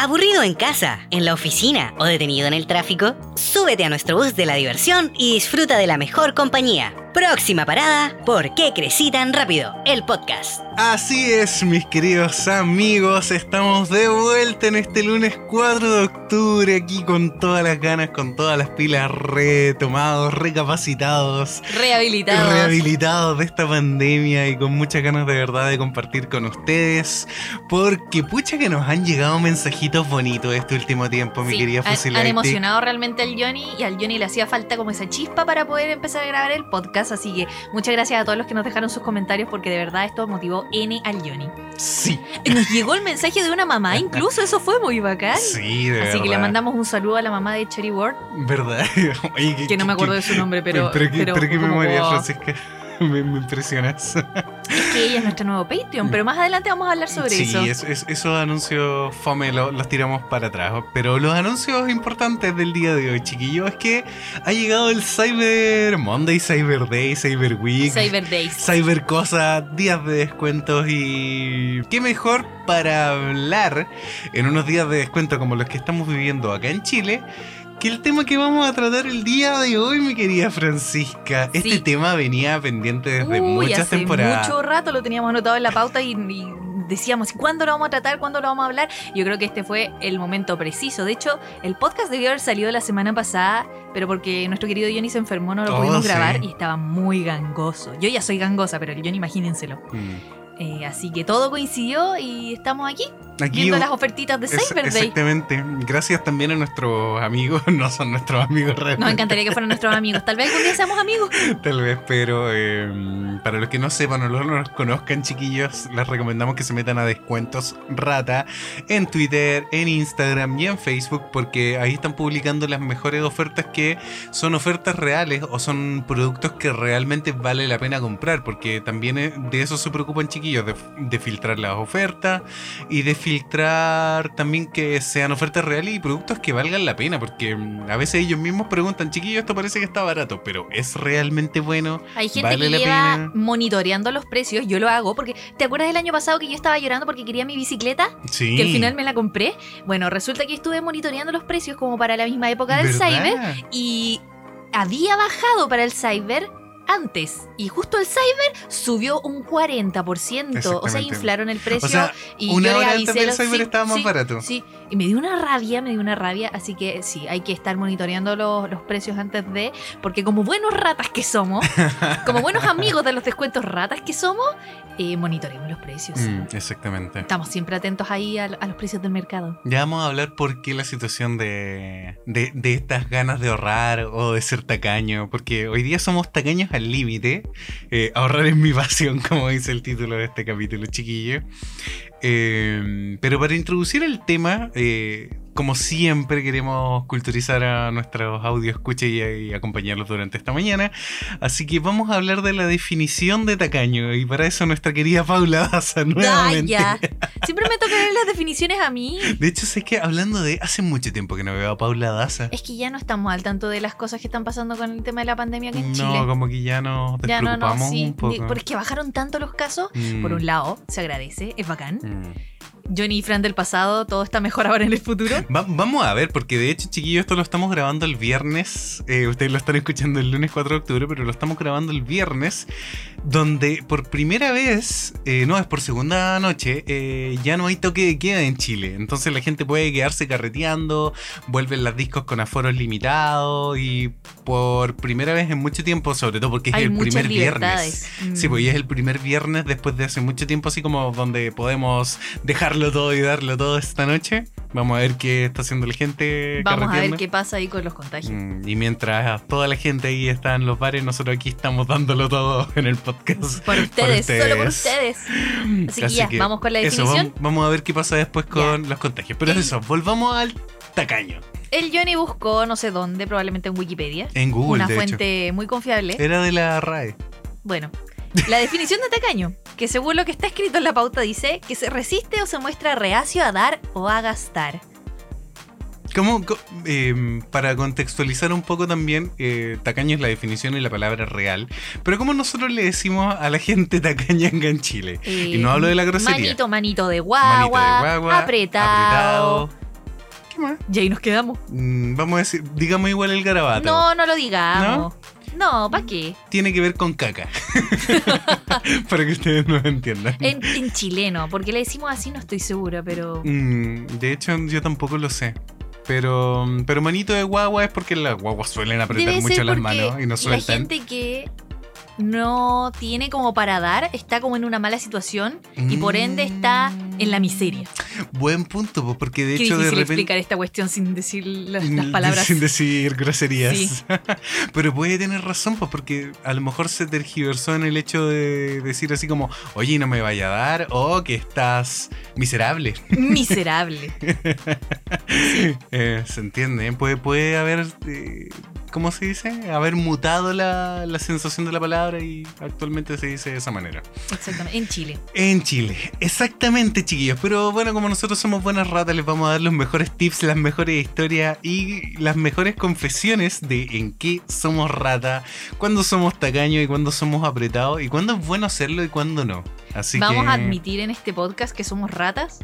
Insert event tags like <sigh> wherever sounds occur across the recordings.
¿Aburrido en casa, en la oficina o detenido en el tráfico? Súbete a nuestro bus de la diversión y disfruta de la mejor compañía. Próxima parada, ¿Por qué crecí tan rápido? El podcast. Así es, mis queridos amigos, estamos de vuelta en este lunes 4 de octubre aquí con todas las ganas, con todas las pilas retomados, recapacitados, rehabilitados. Rehabilitados de esta pandemia y con muchas ganas de verdad de compartir con ustedes, porque pucha que nos han llegado mensajitos bonitos este último tiempo, mi querida Fusilante. Han emocionado realmente al Johnny y al Johnny le hacía falta como esa chispa para poder empezar a grabar el podcast, así que muchas gracias a todos los que nos dejaron sus comentarios porque de verdad esto motivó N al Johnny. Sí. Nos llegó el mensaje de una mamá, incluso eso fue muy bacán. Sí, de Así que le mandamos un saludo a la mamá de Cherry Ward. ¿Verdad? <laughs> que no me acuerdo de su nombre, pero. Pero, pero, pero qué memoria, Francisca. <laughs> me, impresionas. Es que ella es nuestro nuevo Patreon, pero más adelante vamos a hablar sobre eso. Sí, esos anuncios fome los tiramos para atrás. Pero los anuncios importantes del día de hoy, chiquillos, es que ha llegado el Cyber Monday, Cyber Day, Cyber Week. Cyber Days. Cyber Cosas, días de descuentos y... ¿Qué mejor para hablar en unos días de descuento como los que estamos viviendo acá en Chile? Que el tema que vamos a tratar el día de hoy, mi querida Francisca. Este tema venía pendiente desde Uy, muchas hace temporadas. Mucho rato lo teníamos anotado en la pauta y, decíamos, ¿cuándo lo vamos a tratar? ¿Cuándo lo vamos a hablar? Yo creo que este fue el momento preciso. De hecho, el podcast debió haber salido la semana pasada, pero porque nuestro querido Johnny se enfermó, no lo oh, pudimos grabar y estaba muy gangoso. Yo ya soy gangosa, pero el Johnny, imagínenselo. Mm. Eh, así que todo coincidió y estamos aquí, viendo las ofertitas de Cyber Day. Exactamente. Gracias también a nuestros amigos. <laughs> No son nuestros amigos realmente. Nos encantaría que fueran nuestros amigos. Tal vez algún día seamos amigos. <laughs> Tal vez, pero em, para los que no sepan o no nos conozcan, chiquillos, les recomendamos que se metan a Descuentos Rata en Twitter, en Instagram y en Facebook, porque ahí están publicando las mejores ofertas que son ofertas reales o son productos que realmente vale la pena comprar, porque también eh, de eso se preocupan, chiquillos de, filtrar las ofertas y de filtrar también que sean ofertas reales y productos que valgan la pena, porque mm, a veces ellos mismos preguntan, chiquillos, esto parece que está barato, pero ¿es realmente bueno? Hay gente que lleva monitoreando los precios, yo lo hago, porque ¿te acuerdas del año pasado que yo estaba llorando porque quería mi bicicleta? Sí. Que al final me la compré. Bueno, resulta que estuve monitoreando los precios como para la misma época del Cyber y había bajado para el Cyber antes. Y justo el Cyber subió un 40%. O sea, inflaron el precio. y una yo hora antes del Cyber estaba más barato. Sí, y me dio una rabia, me dio una rabia. Así que sí, hay que estar monitoreando los, los precios antes de. Porque como buenos ratas que somos, <laughs> como buenos amigos de los descuentos ratas que somos, eh, monitoreemos los precios. Mm, exactamente. Estamos siempre atentos ahí a, los precios del mercado. Ya vamos a hablar por qué la situación de, de, de estas ganas de ahorrar o de ser tacaño. Porque hoy día somos tacaños límite. Eh, ahorrar es mi pasión, <laughs> como dice el título de este capítulo, chiquillo. Eh, pero para introducir el tema, eh, como siempre queremos culturizar a nuestros audio escucha y, acompañarlos durante esta mañana. Así que vamos a hablar de la definición de tacaño. Y para eso nuestra querida Paula Daza nuevamente. ya. Siempre me toca ver las definiciones a mí. De hecho, sé que hablando de hace mucho tiempo que no veo a Paula Daza. Es que ya no estamos al tanto de las cosas que están pasando con el tema de la pandemia aquí en Chile. No, como que ya nos ya no, no, sí. un poco. Porque bajaron tanto los casos. Por mm. un lado, se agradece, es bacán. Mm. Johnny y Fran del pasado, todo está mejor ahora en el futuro. <laughs> vamos a ver, porque de hecho, chiquillos, esto lo estamos grabando el viernes. Eh, ustedes lo están escuchando el lunes 4 de octubre, pero lo estamos grabando el viernes, donde por primera vez, eh, no, es por segunda noche, eh, ya no hay toque de queda en Chile. Entonces la gente puede quedarse carreteando, vuelven las discos con aforos limitados y por primera vez en mucho tiempo, sobre todo porque es el primer viernes. Sí, pues es el primer viernes después de hace mucho tiempo, así como donde podemos dejar todo y darlo todo esta noche. Vamos a ver qué está haciendo la gente. Vamos a ver qué pasa ahí con los contagios. Mm, y mientras toda la gente ahí está en los bares, nosotros aquí estamos dándolo todo en el podcast. <laughs> Por ustedes, solo por ustedes. Así, que ya, vamos con la definición. vamos, a ver qué pasa después con los contagios. Pero eso, volvamos al tacaño. El Johnny buscó no sé dónde, probablemente en Wikipedia. En Google. Una fuente muy confiable. Era de la RAE. Bueno, la definición de tacaño, que según lo que está escrito en la pauta dice que se resiste o se muestra reacio a dar o a gastar. ¿Cómo, em, para contextualizar un poco también, eh, tacaño es la definición y la palabra real, pero ¿cómo nosotros le decimos a la gente <laughs> tacaña en Chile? y no hablo de la grosería. Manito, manito de guagua, apretado, Y ahí nos quedamos. Mm, vamos a decir, digamos igual el garabato. No, no lo digamos. No, ¿para qué? Tiene que ver con caca. <laughs> <laughs> Para que ustedes no entiendan. En, en chileno, porque le decimos así no estoy segura, pero... Mm, de hecho, yo tampoco lo sé. Pero, pero manito de guagua es porque las guaguas suelen apretar Debe mucho las manos y no La sueltan. gente que no tiene como para dar está como en una mala situación y por ende está en la miseria. Buen punto, pues, porque de Qué hecho de repente. explicar esta cuestión sin decir las, las palabras. Sin decir groserías. Sí. <laughs> Pero puede tener razón, pues, porque a lo mejor se tergiversó en el hecho de decir así como, oye, no me vaya a dar, o que estás miserable. <laughs> Miserable. <laughs> Eh, se entiende, puede, puede haber, eh, ¿cómo se dice? Haber mutado la, la sensación de la palabra y actualmente se dice de esa manera. Exactamente. En Chile. En Chile, exactamente chiquillos, pero bueno, como nosotros somos buenas ratas, les vamos a dar los mejores tips, las mejores historias y las mejores confesiones de en qué somos rata, cuándo somos tacaños y cuándo somos apretados y cuándo es bueno hacerlo y cuándo no. Así Vamos que a admitir en este podcast que somos ratas.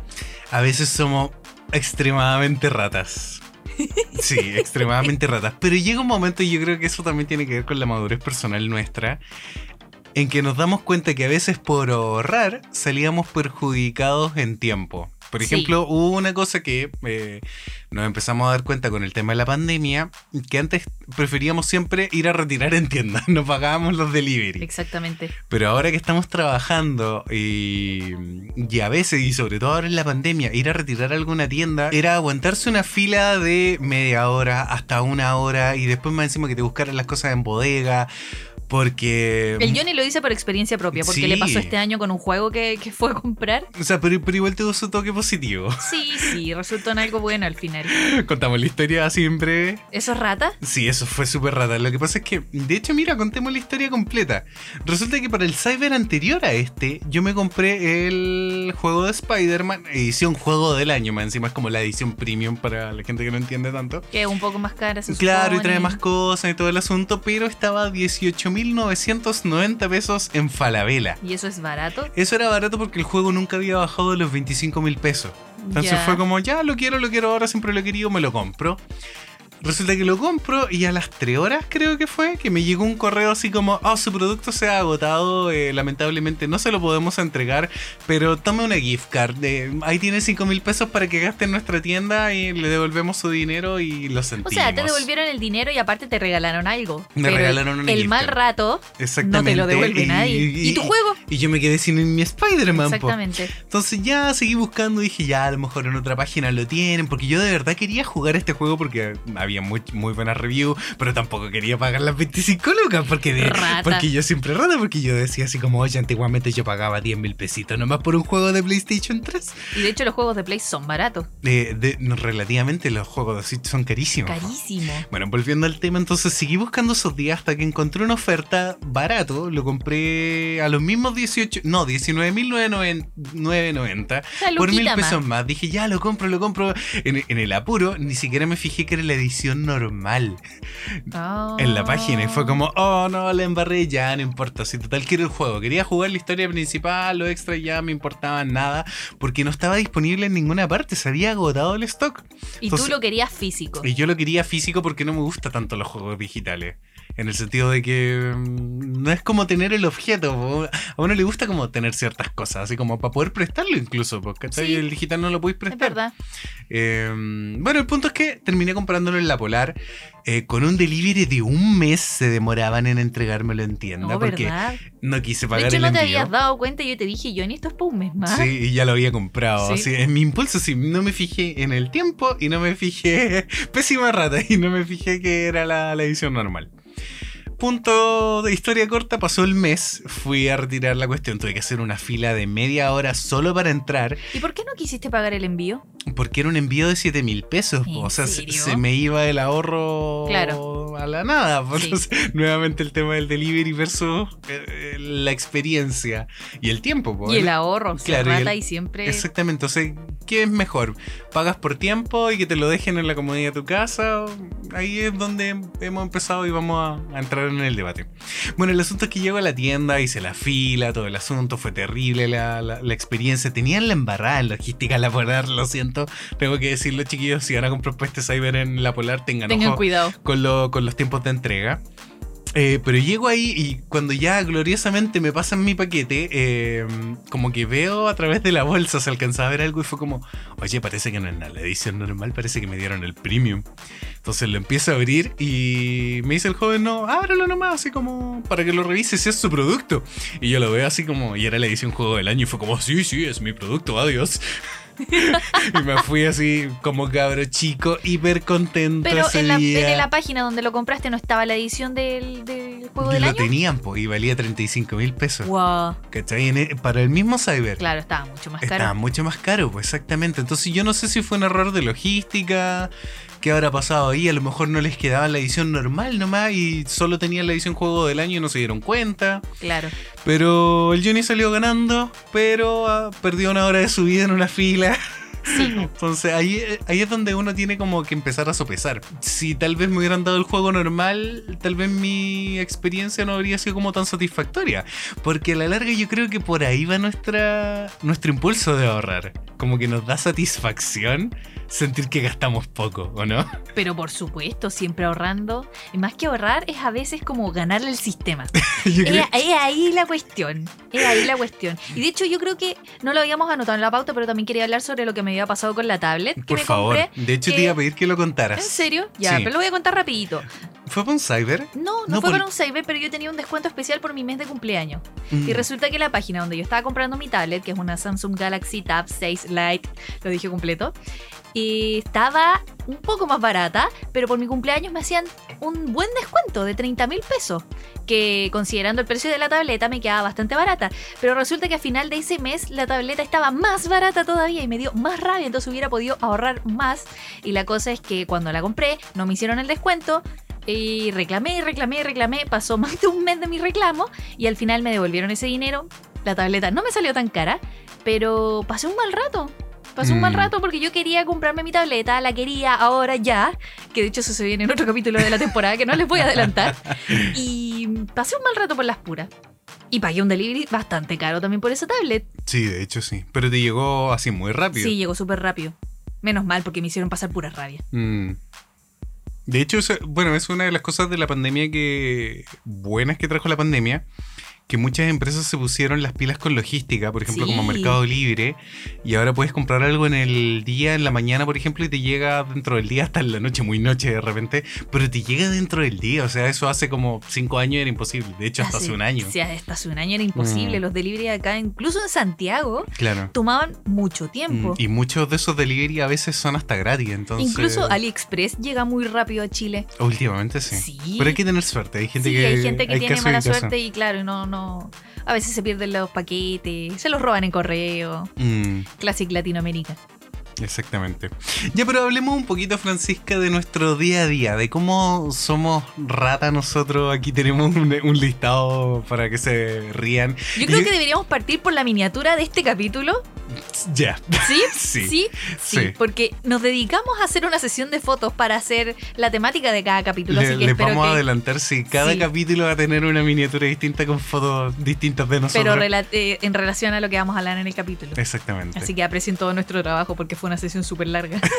a veces somos extremadamente ratas. Sí, extremadamente ratas. Pero llega un momento, y yo creo que eso también tiene que ver con la madurez personal nuestra, en que nos damos cuenta que a veces por ahorrar salíamos perjudicados en tiempo. Por Sí. ejemplo, hubo una cosa que eh, nos empezamos a dar cuenta con el tema de la pandemia, que antes preferíamos siempre ir a retirar en tiendas, <laughs> no pagábamos los delivery. Exactamente. Pero ahora que estamos trabajando y, y a veces, y sobre todo ahora en la pandemia, ir a retirar a alguna tienda era aguantarse una fila de media hora hasta una hora y después más encima que te buscaran las cosas en bodega. Porque. El Johnny lo dice por experiencia propia, porque Sí. le pasó este año con un juego que, que fue a comprar. O sea, pero, pero igual tuvo su toque positivo. <laughs> Sí, sí, resultó en algo bueno al final. Contamos la historia breve. ¿Eso es rata? Sí, eso fue súper rata. Lo que pasa es que, de hecho, mira, contemos la historia completa. Resulta que para el cyber anterior a este, yo me compré el juego de Spider-Man, edición juego del año, más encima es como la edición premium para la gente que no entiende tanto. Que es un poco más cara, Claro, y trae más cosas y todo el asunto, pero estaba a 18.990 pesos en Falabella. ¿Y eso es barato? Eso era barato porque el juego nunca había bajado de los 25 mil pesos. Entonces fue como, ya lo quiero, lo quiero ahora, siempre lo he querido, me lo compro. Resulta que lo compro y a las 3 horas creo que fue que me llegó un correo así como, oh, su producto se ha agotado, eh, lamentablemente no se lo podemos entregar, pero tome una gift card, de, ahí tiene 5 mil pesos para que gaste en nuestra tienda y le devolvemos su dinero y lo O sentimos. sea, te devolvieron el dinero y aparte te regalaron algo. Me Pero regalaron una El gift mal card. rato no te lo devuelve nadie. ¿Y, tu juego? Y yo me quedé sin mi Spider-Man. po. Exactamente. Entonces ya seguí buscando y dije, ya a lo mejor en otra página lo tienen, porque yo de verdad quería jugar este juego porque había muy, muy buenas reviews, pero tampoco quería pagar las 25 lucas, porque, de- porque yo siempre rata, porque yo decía así como, oye, antiguamente yo pagaba 10 mil pesitos nomás por un juego de PlayStation 3. Y de hecho los juegos de Play son baratos. Eh, de- no, relativamente los juegos de Switch son carísimos. Carísimo. Bueno, volviendo al tema, entonces seguí buscando esos días hasta que encontré una oferta barato. Lo compré a los mismos 18, no, 19.990 O sea, por mil pesos más. más. Dije, ya lo compro, lo compro. En, en el apuro, ni siquiera me fijé que era la edición normal Ah. en la página. Y fue como, oh no, la embarré, ya no importa. Si total quiero el juego. Quería jugar la historia principal, lo extra ya me importaba nada. Porque no estaba disponible en ninguna parte, se había agotado el stock. Y tú lo querías físico. Y yo lo quería físico porque no me gusta tanto los juegos digitales. En el sentido de que mm, no es como tener el objeto. A uno le gusta como tener ciertas cosas, así como para poder prestarlo incluso. Porque Sí. el digital no lo podéis Es prestar. verdad. Eh, bueno, el punto es que terminé comprándolo en la Polar. eh, con un delivery de un mes se demoraban en entregármelo en tienda. No, porque ¿verdad? no quise De pagar hecho, el no te envío. habías dado cuenta y yo te dije, Johnny, esto es para un mes más. Sí, y ya lo había comprado. Sí. Sí. en mi impulso, sí, no me fijé en el tiempo y no me fijé. <laughs> Pésima rata, y no me fijé que era la, la edición normal. Punto de historia corta, pasó el mes, fui a retirar la cuestión, tuve que hacer una fila de media hora solo para entrar, ¿Y por qué no quisiste pagar el envío? Porque era un envío de 7 mil pesos, ¿En o sea, se, se me iba el ahorro Claro. a la nada. Sí. entonces, <laughs> nuevamente el tema del delivery versus eh, la experiencia y el tiempo. Y el ahorro, se Claro, y el- rata y siempre... Exactamente, entonces, ¿qué es mejor? ¿Pagas por tiempo y que te lo dejen en la comodidad de tu casa? Ahí es donde hemos empezado y vamos a, a entrar en el debate. Bueno, el asunto es que llego a la tienda, hice la fila, todo el asunto, fue terrible la, la- la experiencia. Tenían la embarrada en logística laboral, lo siento tanto. Tengo que decirlo, chiquillos, si van a comprar este cyber en la Polar, tengan, Tengan ojo cuidado. con, lo- con los tiempos de entrega. Eh, pero llego ahí y cuando ya gloriosamente me pasan mi paquete, eh, como que veo a través de la bolsa, se alcanzaba a ver algo y fue como, oye, parece que no es nada, la edición normal, parece que me dieron el premium. Entonces lo empiezo a abrir y me dice el joven, no, ábrelo nomás, así como para que lo revise si es su producto. Y yo lo veo así como, y era la edición juego del año y fue como, sí, sí, es mi producto, adiós. <laughs> y me fui así como cabro chico, hiper contento. Pero ese en la, día. en la página donde lo compraste no estaba la edición del, del juego Y del lo año. tenían, po, y valía 35 mil pesos. Wow. ¿Cachai? E- para el mismo Cyber. Claro, estaba mucho más Estaba caro. mucho más caro, pues exactamente. Entonces yo no sé si fue un error de logística, qué habrá pasado ahí. A lo mejor no les quedaba la edición normal nomás y solo tenían la edición juego del año y no se dieron cuenta. Claro. Pero el Johnny salió ganando, pero ah, perdió una hora de su vida en una fila. Sí. <laughs> Entonces ahí, ahí es donde uno tiene como que empezar a sopesar. Si tal vez me hubieran dado el juego normal, tal vez mi experiencia no habría sido como tan satisfactoria. Porque a la larga yo creo que por ahí va nuestra, nuestro impulso de ahorrar. Como que nos da satisfacción sentir que gastamos poco, ¿o no? Pero por supuesto, siempre ahorrando. Y más que ahorrar, es a veces como ganarle el sistema. <laughs> Es, creo- es ahí la cuestión. Es ahí la cuestión. Y de hecho, yo creo que no lo habíamos anotado en la pauta, pero también quería hablar sobre lo que me había pasado con la tablet que por me favor. compré. De hecho te que- iba a pedir que lo contaras. ¿En serio? Ya, Sí. pero lo voy a contar rapidito. ¿Fue por un cyber? No, no, No, fue por- con un cyber, pero yo tenía un descuento especial por mi mes de cumpleaños. Mm. Y resulta que la página donde yo estaba comprando mi tablet, que es una Samsung Galaxy Tab 6 Lite, lo dije completo, y estaba un poco más barata, pero por mi cumpleaños me hacían un buen descuento de 30 mil pesos, que considerando el precio de la tableta me quedaba bastante barata. Pero resulta que a final de ese mes la tableta estaba más barata todavía y me dio más rabia, entonces hubiera podido ahorrar más. Y la cosa es que cuando la compré no me hicieron el descuento. Y reclamé, y reclamé, y reclamé. Pasó <laughs> más de un mes de mi reclamo y al final me devolvieron ese dinero. La tableta no me salió tan cara, pero pasé un mal rato. Pasé un mal Mm. rato porque yo quería comprarme mi tableta, la quería ahora ya, que de hecho eso se viene en otro <laughs> capítulo de la temporada que no les voy a adelantar. <laughs> Y pasé un mal rato por las puras. Y pagué un delivery bastante caro también por esa tablet. Sí, de hecho sí. Pero te llegó así muy rápido. Sí, llegó súper rápido. Menos mal porque me hicieron pasar pura rabia. Mm. De hecho, bueno, es una de las cosas de la pandemia que buenas que trajo la pandemia, que muchas empresas se pusieron las pilas con logística, por ejemplo, como. Mercado Libre, y ahora puedes comprar algo en el día, en la mañana, por ejemplo, y te llega dentro del día hasta en la noche, muy noche de repente, pero te llega dentro del día, o sea, eso hace como cinco años era imposible, de hecho hasta hace un año. Sí, hasta hace un año era imposible. Mm. Los delivery acá, incluso en Santiago, Claro. tomaban mucho tiempo. Mm, Y muchos de esos delivery a veces son hasta gratis, entonces... Incluso AliExpress llega muy rápido a Chile. Últimamente sí. Sí. Pero hay que tener suerte, hay gente sí, que... hay gente que hay tiene mala suerte y claro, no, no. A veces se pierden los paquetes, se los roban en correo. Mm. Classic Latinoamérica. Exactamente. Ya, pero hablemos un poquito, Francisca, de nuestro día a día, de cómo somos rata nosotros. Aquí tenemos un, un listado para que se rían. Yo creo Y- que deberíamos partir por la miniatura de este capítulo. Ya. ¿Sí? <laughs> Sí. ¿Sí? Sí, Sí. porque nos dedicamos a hacer una sesión de fotos para hacer la temática de cada capítulo. Le- así que les vamos a que. adelantar si cada Sí. capítulo va a tener una miniatura distinta con fotos distintas de nosotros. Pero rela- eh, en relación a lo que vamos a hablar en el capítulo. Exactamente. Así que aprecien todo nuestro trabajo porque fue una sesión súper larga. <laughs>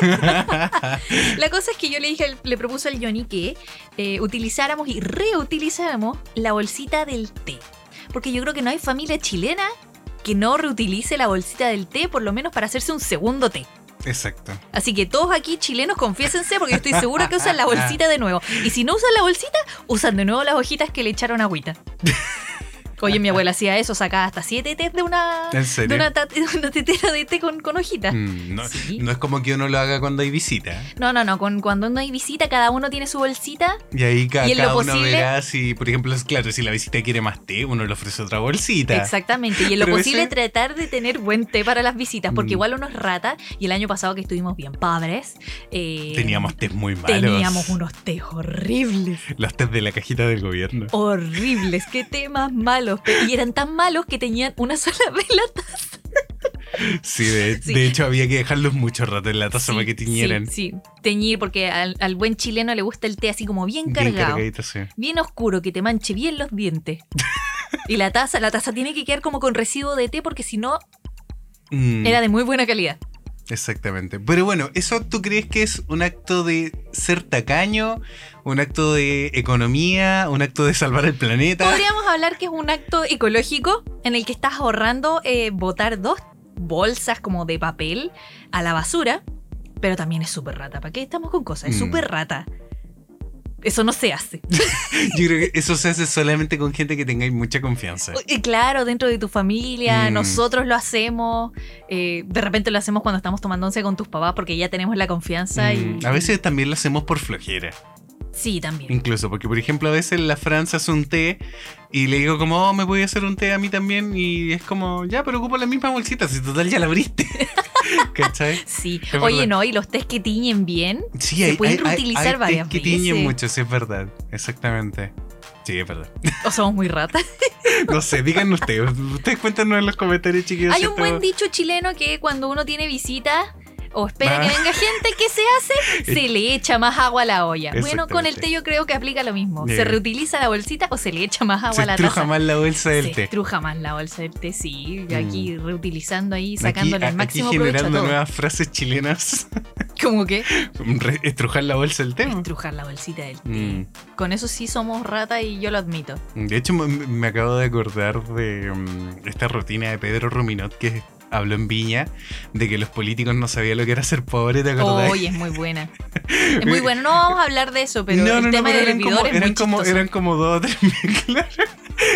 La cosa es que yo le dije, al- le propuse al Johnny que eh, utilizáramos y reutilizáramos la bolsita del té. Porque yo creo que no hay familia chilena que no reutilice la bolsita del té, por lo menos para hacerse un segundo té. Exacto. Así que todos aquí chilenos confiésense porque estoy segura que usan la <laughs> bolsita de nuevo. Y si no usan la bolsita, usan de nuevo las hojitas que le echaron agüita. <laughs> Oye, mi abuela hacía eso, sacaba hasta siete tés de una, ¿En de una, ta- <laughs> de una tetera de té con, con hojitas. Mm, no, Sí. no es como que uno lo haga cuando hay visita. No, no, no. Con, cuando no hay visita, cada uno tiene su bolsita. Y ahí ca- Y cada uno posible- verá si, por ejemplo, es claro, si la visita quiere más té, uno le ofrece otra bolsita. Exactamente. Y en <laughs> lo Pero posible ese- tratar de tener buen té para las visitas. Porque Mm. igual uno es rata. Y el año pasado que estuvimos bien padres. eh, Teníamos tés muy malos. Teníamos unos tés horribles. Los tés de la cajita del gobierno. Horribles. Qué temas malos. Y eran tan malos que tenían una sola <laughs> vela. Sí, de, Sí. de hecho había que dejarlos mucho rato en la taza para que tiñeran. Sí, sí. Teñir porque al, al buen chileno le gusta el té así como bien cargado. bien oscuro, que te manche bien los dientes. <laughs> y la taza, la taza tiene que quedar como con residuo de té porque si no, Mm, era de muy buena calidad. Exactamente. Pero bueno, ¿eso tú crees que es un acto de ser tacaño? ¿Un acto de economía? ¿Un acto de salvar el planeta? Podríamos hablar que es un acto ecológico en el que estás ahorrando eh, botar dos bolsas como de papel a la basura, pero también es súper rata. ¿Para qué estamos con cosas? Es Mm. súper rata. Eso no se hace. <laughs> Yo creo que eso se hace solamente con gente que tengáis mucha confianza. Y claro, dentro de tu familia, Mm. nosotros lo hacemos. eh, de repente lo hacemos cuando estamos tomando once con tus papás porque ya tenemos la confianza Mm, y. A veces también lo hacemos por flojera. Sí, también. Incluso, porque por ejemplo a veces la Fran se hace un té y le digo como, oh, me voy a hacer un té a mí también y es como, ya, pero ocupo la misma bolsita, si total ya la abriste. <laughs> ¿Cachai? Sí. Es Oye, verdad. no, y los test que tiñen bien. Sí, Se hay, pueden hay- reutilizar hay tés varias que tiñen veces. mucho, sí, es verdad. Exactamente. Sí, es verdad. O somos muy ratas. <laughs> No sé, díganos ustedes. Ustedes cuéntanos en los comentarios, chiquillos. Hay un buen dicho chileno que cuando uno tiene visita o espera Ah. que venga gente, ¿qué se hace? <laughs> Se le echa más agua a la olla. Bueno, con el té yo creo que aplica lo mismo. Yeah. ¿Se reutiliza la bolsita o se le echa más agua Se a la estruja taza? más la bolsa del se té. estruja más la bolsa del té, sí. Mm. Aquí reutilizando ahí, Aquí, sacándole a- el aquí máximo provecho a generando todo. nuevas frases chilenas. <laughs> ¿Cómo? <laughs> Re- Estrujar la bolsa del té. Estrujar la bolsita del té. Mm. Con eso sí somos rata y yo lo admito. De hecho, me, me acabo de acordar de mm, esta rutina de Pedro Ruminot que habló en Viña de que los políticos no sabían lo que era ser pobre, ¿te acordás? Oye, es muy buena. <laughs> Es muy buena. No vamos a hablar de eso, pero el tema pero del eran como, es eran muy como, eran como dos o tres <laughs> claro.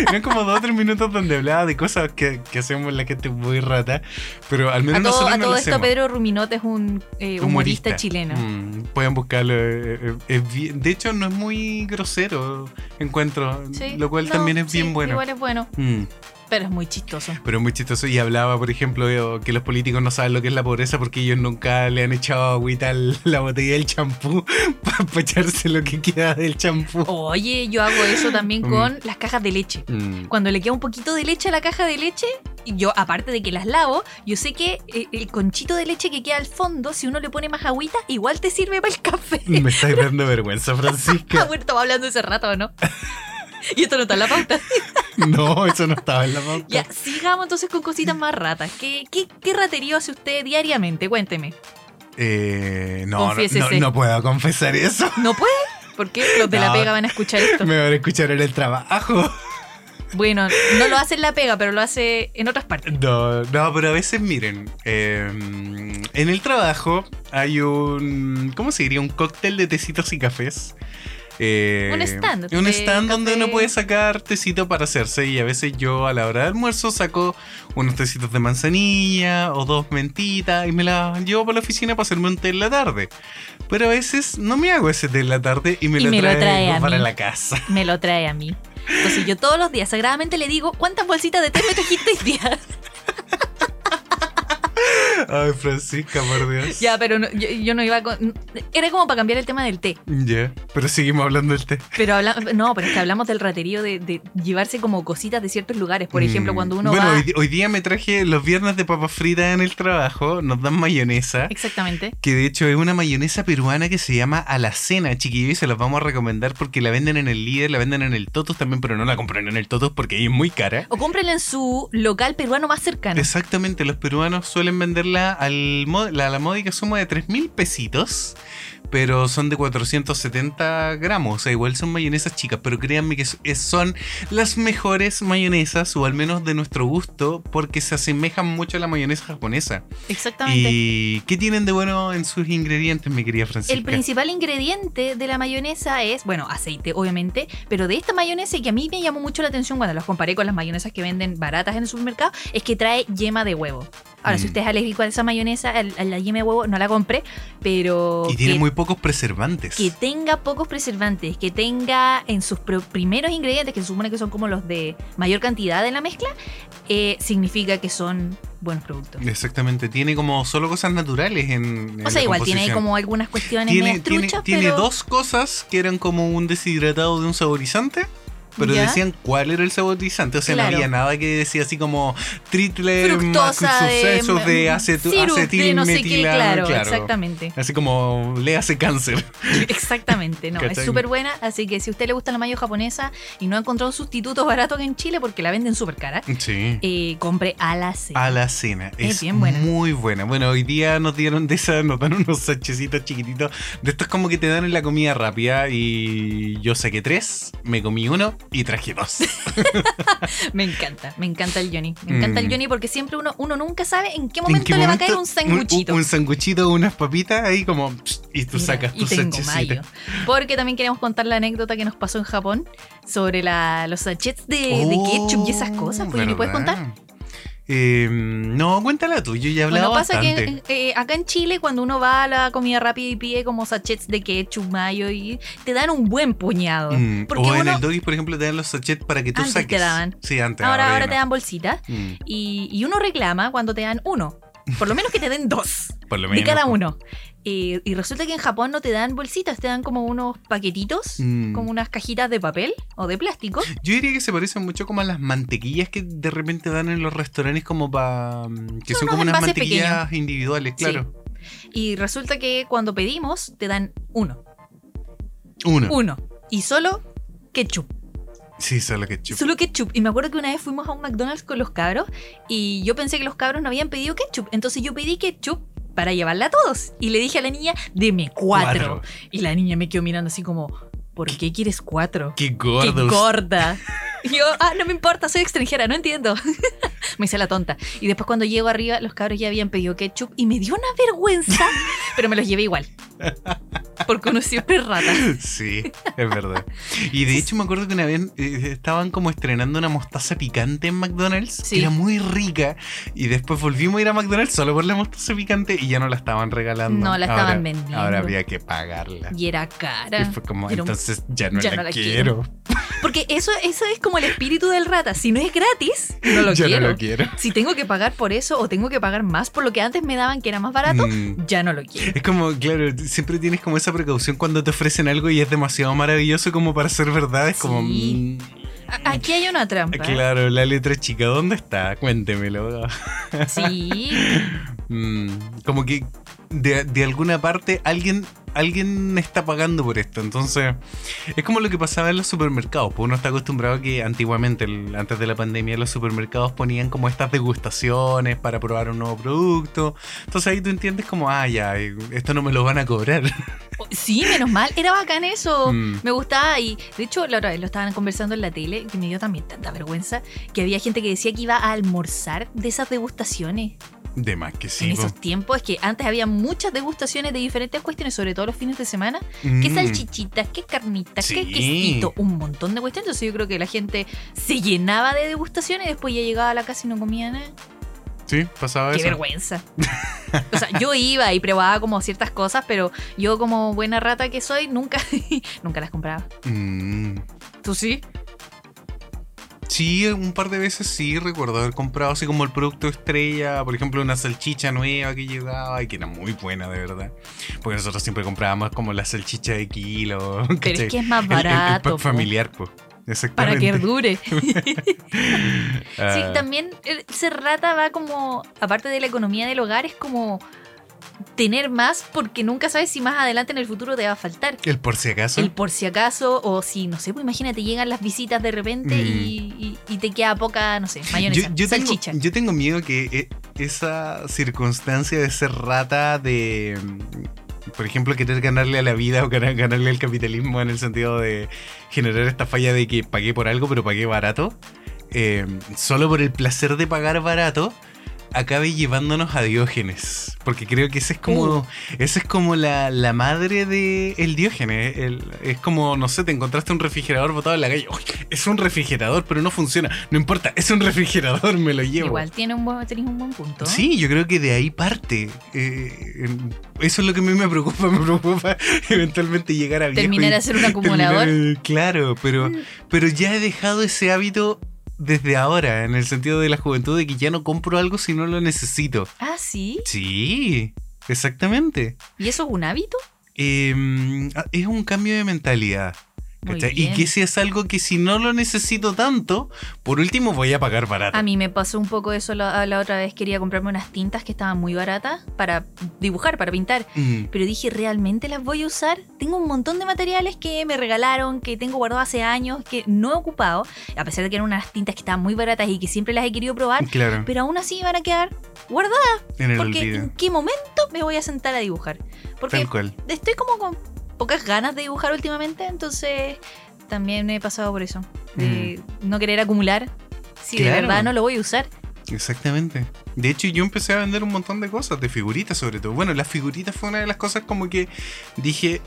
Eran como dos o tres minutos donde hablaba de cosas que, que hacemos la gente muy rata, pero al menos A todo, nosotros a no todo lo esto, hacemos. Pedro Ruminot es un eh, humorista, chileno. Mm, pueden buscarlo. eh, eh, bien- de hecho, no es muy grosero, encuentro. Sí, lo cual no, también es sí, bien bueno. Igual es bueno, Mm, pero es muy chistoso. pero es muy chistoso. Y hablaba, por ejemplo, que los políticos no saben lo que es la pobreza porque ellos nunca le han echado agüita a la botella del champú <laughs> para echarse lo que queda del champú. Oye, yo hago eso también Mm. con las cajas de leche. Mm. Cuando le queda un poquito de leche a la caja de leche, yo, aparte de que las lavo, yo sé que eh, el conchito de leche que queda al fondo, si uno le pone más agüita, igual te sirve para el café. Me estáis <laughs> dando vergüenza, Francisca. <laughs> bueno, estaba hablando hace rato, ¿o no? <laughs> y esto no está en la pauta. <laughs> No, eso no estaba en la pauta. Ya, sigamos entonces con cositas más ratas. ¿Qué, qué, qué raterío hace usted diariamente? Cuénteme. Eh, no, no, no, no puedo confesar eso. ¿No puede? ¿Por qué? Los de la pega van a escuchar esto. Me van a escuchar en el trabajo. Bueno, no lo hace en la pega, pero lo hace en otras partes. No, no, pero a veces miren, eh, en el trabajo hay un, ¿cómo se diría? Un cóctel de tecitos y cafés. Eh, Un stand Un de stand donde café. uno puede sacar tecito para hacerse y a veces yo a la hora de almuerzo saco unos tecitos de manzanilla o dos mentitas y me las llevo para la oficina para hacerme un té en la tarde. Pero a veces no me hago ese té en la tarde y me, Y lo, me lo traigo trae a para mí. la casa. <laughs> Me lo trae a mí. Entonces yo todos los días sagradamente le digo, ¿cuántas bolsitas de té me trajiste hoy día? <laughs> Ay, Francisca, por Dios. ya, pero no- yo, yo no iba con... Era como para cambiar el tema del té. Ya, pero seguimos hablando del té. Pero habla, no, pero es que hablamos del raterío de, de llevarse como cositas de ciertos lugares. Por ejemplo, Mm. cuando uno bueno, va... hoy, hoy día me traje los viernes de papas fritas en el trabajo. Nos dan mayonesa. Exactamente. Que de hecho es una mayonesa peruana que se llama Alacena, chiquillos. Y se las vamos a recomendar porque la venden en el líder, la venden en el Totos también, pero no la compran en el Totos porque ahí es muy cara. O cómprenla en su local peruano más cercano. Exactamente, los peruanos suelen venderla al la, la módica suma de 3 mil pesitos, pero son de 470 gramos, o sea, igual son mayonesas chicas, pero créanme que son las mejores mayonesas, o al menos de nuestro gusto, porque se asemejan mucho a la mayonesa japonesa. Exactamente. ¿Y qué tienen de bueno en sus ingredientes, mi querida Francisca? El principal ingrediente de la mayonesa es, bueno, aceite, obviamente, pero de esta mayonesa y que a mí me llamó mucho la atención cuando las comparé con las mayonesas que venden baratas en el supermercado, es que trae yema de huevo. Ahora, si Mm. usted es alérgico a esa mayonesa, a la yema de huevo, no la compre, pero Y tiene que, muy pocos preservantes. que tenga pocos preservantes, que tenga en sus primeros ingredientes, que se supone que son como los de mayor cantidad en la mezcla, eh, significa que son buenos productos. Exactamente, tiene como solo cosas naturales en, en O sea, la igual tiene como algunas cuestiones tiene, tiene, truchas, tiene pero... dos cosas que eran como un deshidratado de un saborizante pero ¿Ya? decían cuál era el saborizante. O sea, Claro. no había nada que decía así como triple de, sucesos de, de no sé qué, claro, exactamente. Así como le hace cáncer. <laughs> Exactamente, no, es súper buena, así que si a usted le gusta la mayo japonesa y no ha encontrado un sustituto barato aquí en Chile porque la venden súper cara, Sí. eh, compre a la cena. A la cena. Es Es, bien buena. muy buena. Bueno, hoy día nos dieron de esas, nos dan unos sachecitos chiquititos. De estos como que te dan en la comida rápida. Y yo saqué tres, me comí uno y traje dos. <laughs> Me encanta, me encanta el Johnny. Me encanta Mm. el Johnny porque siempre uno, uno nunca sabe en qué ¿En momento qué le va a caer un sanguchito. Un, un sanguchito, unas papitas ahí como. Y tú Mira, sacas sachecitos. mayo. Porque también queremos contar la anécdota que nos pasó en Japón sobre la, los sachets de, de ketchup y esas cosas. Pues, ¿me puedes contar? Eh, no, cuéntala tú, yo ya he hablado Bueno, pasa bastante. que eh, acá en Chile, cuando uno va a la comida rápida y pide como sachets de ketchup, mayo, y te dan un buen puñado. Mm, Porque o en uno, el doggy, por ejemplo, te dan los sachets para que tú Antes te saques. daban. Sí, antes. ahora, ahora no. te dan bolsitas. Mm, Y, y uno reclama cuando te dan uno. Por lo menos que te den dos <laughs> por lo de menos. cada po. uno. Eh, y resulta que en Japón no te dan bolsitas, te dan como unos paquetitos, Mm. como unas cajitas de papel o de plástico. Yo diría que se parecen mucho como a las mantequillas que de repente dan en los restaurantes como para... Que Son son como unas mantequillas individuales, Sí. claro. Y resulta que cuando pedimos te dan uno. Uno. Uno. Y solo ketchup. Sí, solo ketchup. Solo ketchup. Y me acuerdo que una vez fuimos a un McDonald's con los cabros y yo pensé que los cabros no habían pedido ketchup. Entonces yo pedí ketchup para llevarla a todos. Y le dije a la niña, deme cuatro. Cuatro. Y la niña me quedó mirando así como, ¿por qué quieres cuatro? Qué ¡Qué gordos. gorda! <laughs> <laughs> Y yo, ah, no me importa, soy extranjera, no entiendo. <laughs> me hice la tonta. Y después cuando llego arriba, los cabros ya habían pedido ketchup y me dio una vergüenza, <laughs> pero me los llevé igual. Porque uno siempre es rata. Sí, es verdad. Y de hecho me acuerdo que una vez eh, estaban como estrenando una mostaza picante en McDonald's, Sí. que era muy rica, y después volvimos a ir a McDonald's solo por la mostaza picante y ya no la estaban regalando. No, la estaban Ahora- vendiendo. Ahora había que pagarla. Y era Y cara. fue como, Era un- entonces ya no, ya la, no la quiero. Porque eso, eso es como el espíritu del rata. Si no es gratis, no lo quiero. no lo quiero. Si tengo que pagar por eso o tengo que pagar más por lo que antes me daban que era más barato, Mm. ya no lo quiero. Es como, claro, siempre tienes como esa precaución cuando te ofrecen algo y es demasiado maravilloso como para ser verdad. Es como, mm, Aquí hay una trampa. claro, la letra chica, ¿dónde está? Cuéntemelo. Sí. <laughs> Mm, como que de, de alguna parte alguien, alguien está pagando por esto. Entonces, es como lo que pasaba en los supermercados. Pues uno está acostumbrado a que antiguamente, el- antes de la pandemia, los supermercados ponían como estas degustaciones para probar un nuevo producto. Entonces ahí tú entiendes como, ah, ya, eh, esto no me lo van a cobrar. <laughs> Sí, menos mal. Era bacán eso. Mm. Me gustaba y de hecho la otra vez lo estaban conversando en la tele que me dio también tanta vergüenza que había gente que decía que iba a almorzar de esas degustaciones. De más que sí. en esos tiempos es que antes había muchas degustaciones de diferentes cuestiones, sobre todo los fines de semana. ¿Qué Mm. salchichitas? ¿Qué carnitas? ¿Qué quesito? Un montón de cuestiones. Entonces yo creo que la gente se llenaba de degustaciones y después ya llegaba a la casa y no comía nada. Sí, pasaba Qué eso. vergüenza. o sea, yo iba y probaba como ciertas cosas, pero yo como buena rata que soy, nunca, <laughs> nunca las compraba. Mm. ¿Tú sí? Sí, un par de veces sí recuerdo haber comprado así como el producto estrella, por ejemplo, una salchicha nueva que llegaba y que era muy buena, de verdad. Porque nosotros siempre comprábamos como la salchicha de kilo. <laughs> Pero ¿cachai? es que es más El- el- el barato. familiar, pues. para que dure. <laughs> Ah, Sí, también el ser rata va como, aparte de la economía del hogar, es como tener más porque nunca sabes si más adelante en el futuro te va a faltar. El por si acaso. El por si acaso, o si, no sé, pues imagínate, llegan las visitas de repente Mm. y, y- y te queda poca, no sé, mayonesa, yo, yo tengo, salchicha. yo tengo miedo que eh, esa circunstancia de ser rata de, mm, por ejemplo, querer ganarle a la vida o ganar- ganarle al capitalismo en el sentido de generar esta falla de que pagué por algo pero pagué barato, eh, solo por el placer de pagar barato, acabe llevándonos a Diógenes. Porque creo que ese es como, Uh. esa es como la, la madre de el Diógenes. el- es como, no sé, te encontraste un refrigerador botado en la calle. Uy, es un refrigerador, pero no funciona. No importa, es un refrigerador, me lo llevo. Igual tiene un buen, tenés un buen punto. Sí, yo creo que de ahí parte. Eh, eso es lo que a mí me preocupa. <laughs> Me preocupa eventualmente llegar a Terminar a ser un acumulador. terminar- claro, pero, Mm. pero ya he dejado ese hábito desde ahora, en el sentido de la juventud, de que ya no compro algo si no lo necesito. Ah, sí. Sí, exactamente. ¿Y eso es un hábito? Eh, es un cambio de mentalidad. Y que si es algo que si no lo necesito tanto, por último voy a pagar barato. A mí me pasó un poco eso la, la otra vez. Quería comprarme unas tintas que estaban muy baratas para dibujar, para pintar. Mm, Pero dije, ¿realmente las voy a usar? Tengo un montón de materiales que me regalaron, que tengo guardados hace años, que no he ocupado, a pesar de que eran unas tintas que estaban muy baratas y que siempre las he querido probar, claro, pero aún así van a quedar guardadas. en el Porque olvido. ¿en qué momento me voy a sentar a dibujar? Porque Tal cual. estoy como con pocas ganas de dibujar últimamente, entonces también he pasado por eso. De no querer acumular. Si de Mm. Verdad no lo voy a usar. Exactamente. De hecho, yo empecé a vender un montón de cosas, de figuritas sobre todo. Bueno, las figuritas fue una de las cosas como que dije,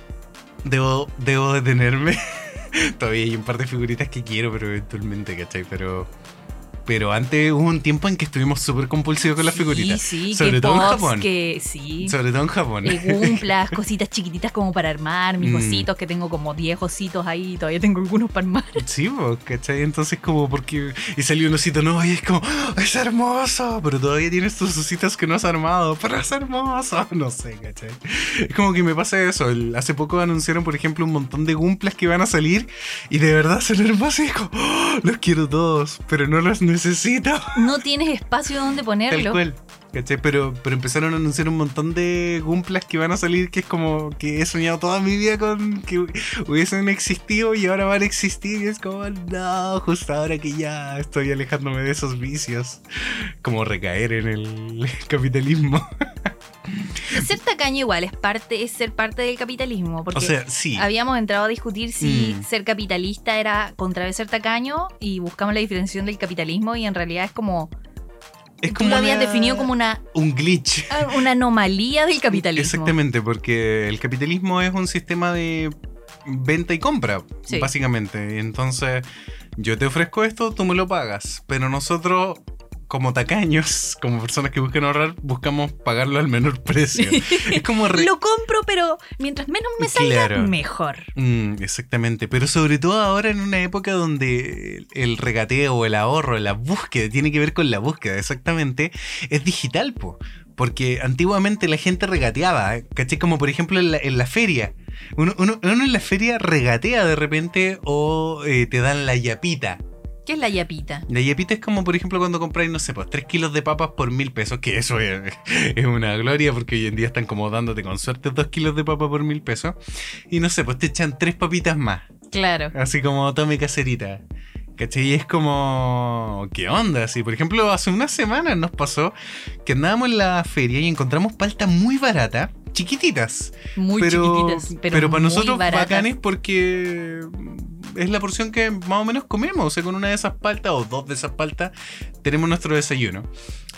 debo, debo detenerme. <laughs> Todavía hay un par de figuritas que quiero, pero eventualmente, ¿cachai? Pero, pero antes hubo un tiempo en que estuvimos súper compulsivos con las Sí, figuritas. Sí, sobre que todo en Japón. que sí. Sobre todo en Japón. eh, Gumplas, <laughs> cositas chiquititas como para armar, mis Mm. ositos, que tengo como 10 ositos ahí, todavía tengo algunos para armar. Sí, pues, ¿cachai? Entonces como porque... Y salió un osito nuevo y es como, "Oh, es hermoso, pero todavía tienes tus ositos que no has armado, pero es hermoso. <laughs> No sé, ¿cachai? Es como que me pasa eso. el- hace poco anunciaron, por ejemplo, un montón de Gumplas que van a salir y de verdad son hermosos y es como, "Oh, los quiero todos, pero no los necesito. No tienes espacio donde Tal ponerlo. cual. ¿Cachai? Pero, pero empezaron a anunciar un montón de Gumplas que van a salir que es como que he soñado toda mi vida con que hubiesen existido y ahora van a existir y es como, no, justo ahora que ya estoy alejándome de esos vicios. Como recaer en el <laughs> capitalismo. Ser tacaño igual es parte, es ser parte del capitalismo. Porque O sea, sí. habíamos entrado a discutir si Mm. ser capitalista era contra ser tacaño y buscamos la diferenciación del capitalismo y en realidad es como. Es tú lo habías una- definido como una, un glitch. una anomalía del capitalismo. Exactamente, porque el capitalismo es un sistema de venta y compra, Sí. básicamente. Entonces, yo te ofrezco esto, tú me lo pagas. Pero nosotros, como tacaños, como personas que buscan ahorrar, buscamos pagarlo al menor precio. es como... <laughs> re- Lo compro, pero mientras menos me salga, Claro. mejor. Mm, exactamente, pero sobre todo ahora en una época donde el regateo el ahorro, la búsqueda, tiene que ver con la búsqueda, exactamente, es digital, po. Porque antiguamente la gente regateaba. ¿cachai? Como por ejemplo en la, en la feria. Uno, uno- uno en la feria regatea de repente o eh, te dan la yapita. ¿Qué es la yapita? La yapita es como, por ejemplo, cuando compráis, no sé, pues 3 kilos de papas por mil pesos, que eso es, <laughs> es una gloria porque hoy en día están como dándote con suerte 2 kilos de papa por mil pesos. Y no sé, pues te echan 3 papitas más, Claro. así como tome caserita. ¿Cachai? Y es como, ¿qué onda? Así, por ejemplo, hace unas semanas nos pasó que andábamos en la feria y encontramos palta muy barata, chiquititas. Muy pero, chiquititas. Pero, pero para nosotros bacanes porque es la porción que más o menos comemos. O sea, con una de esas paltas o dos de esas paltas tenemos nuestro desayuno.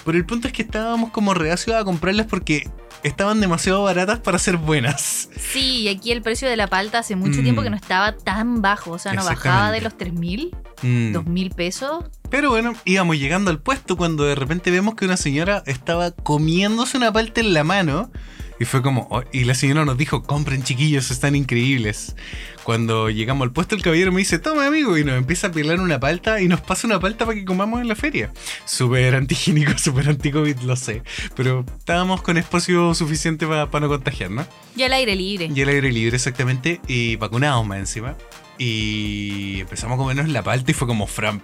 Pero el punto es que estábamos como reacios a comprarlas porque estaban demasiado baratas para ser buenas. Sí, y aquí el precio de la palta hace mucho Mm. tiempo que no estaba tan bajo. O sea, no bajaba de los 3.000, Mm. 2.000 pesos. Pero bueno, íbamos llegando al puesto cuando de repente vemos que una señora estaba comiéndose una palta en la mano. Y fue como, oh, y la señora nos dijo, compren chiquillos, están increíbles. Cuando llegamos al puesto, el caballero me dice, toma amigo, y nos empieza a pelar una palta y nos pasa una palta para que comamos en la feria. Súper antihigiénico, <laughs> súper anti-COVID, lo sé. Pero estábamos con espacio suficiente para no contagiarnos. Y al aire libre. Y el aire libre, exactamente, y vacunados más encima. Y empezamos a comernos la palta y fue como, Fran,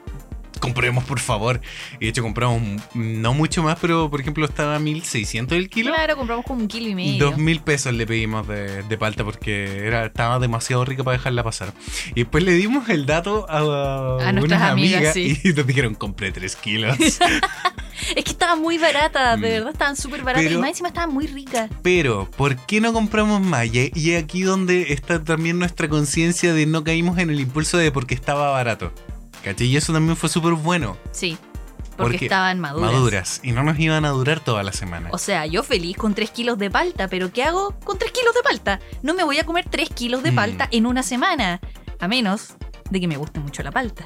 compremos por favor. Y de hecho compramos no mucho más, pero por ejemplo estaba a 1600 el kilo. Claro, compramos como un kilo y medio. Dos mil pesos le pedimos de, de palta porque era, estaba demasiado rica para dejarla pasar. Y después le dimos el dato a, A nuestras amigas, sí. <laughs> y nos dijeron, compré 3 kilos. <laughs> Es que estaban muy baratas, de Mm. verdad estaban súper baratas. Pero- y más encima estaban muy ricas. Pero, ¿por qué no compramos más? Y y aquí donde está también nuestra conciencia de no caímos en el impulso de porque estaba barato. ¿Cachai? Y eso también fue súper bueno. Sí, porque Porque estaban maduras. Maduras. Y no nos iban a durar toda la semana. O sea, yo feliz con 3 kilos de palta, pero ¿qué hago con 3 kilos de palta? No me voy a comer 3 kilos de Mm. palta en una semana. A menos de que me guste mucho la palta.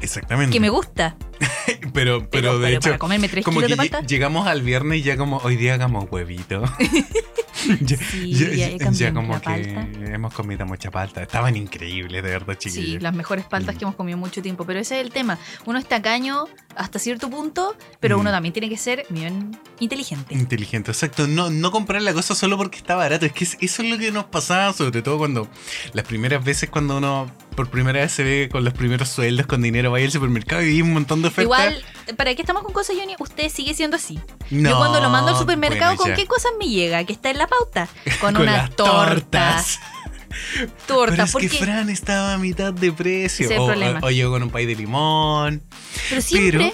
Exactamente. Que me gusta. <laughs> pero, pero, de hecho, comerme 3 como kilos que de lle- palta. llegamos al viernes y ya como hoy día hagamos huevito. <laughs> ya, Sí, ya- ya ya- cambiamos ya como que palta. hemos comido mucha palta. Estaban increíbles, de verdad, Sí, chiquillos. las mejores paltas Mm. que hemos comido mucho tiempo. Pero ese es el tema. Uno es tacaño hasta cierto punto, pero Mm. uno también tiene que ser bien inteligente. Inteligente, exacto. No, no comprar la cosa solo porque está barato. Es que es- eso es lo que nos pasaba, sobre todo cuando las primeras veces cuando uno por primera vez se ve con los primeros sueldos, con dinero, vaya al supermercado y hay un montón de Igual, ¿para qué estamos con cosas, Johnny? Usted sigue siendo así. No, Yo cuando lo mando al supermercado, bueno, ¿con qué cosas me llega? Que está en la pauta. <laughs> Con, Con una las torta. tortas. <laughs> Torta. Pero es porque, que Fran estaba a mitad de precio. Ese o, problema. o- o llegó con un pay de limón. pero siempre.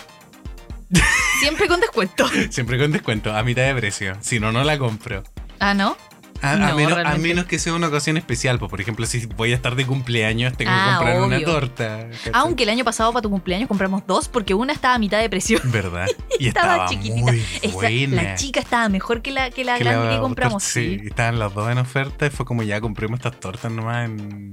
<laughs> siempre con descuento. Siempre con descuento, a mitad de precio. Si no, no la compro. Ah, ¿no? A, a No, menos, a menos que sea una ocasión especial. pues, Por ejemplo, si voy a estar de cumpleaños, tengo Ah, que comprar una torta. ¿cachai? Aunque el año pasado para tu cumpleaños compramos dos porque una estaba a mitad de precio. ¿Verdad? <laughs> Y Estaba estaba, chiquitita. muy buena. la chica estaba mejor que la, que la Que grande la que compramos. Sí, Sí. estaban las dos en oferta y fue como ya compremos estas tortas nomás en,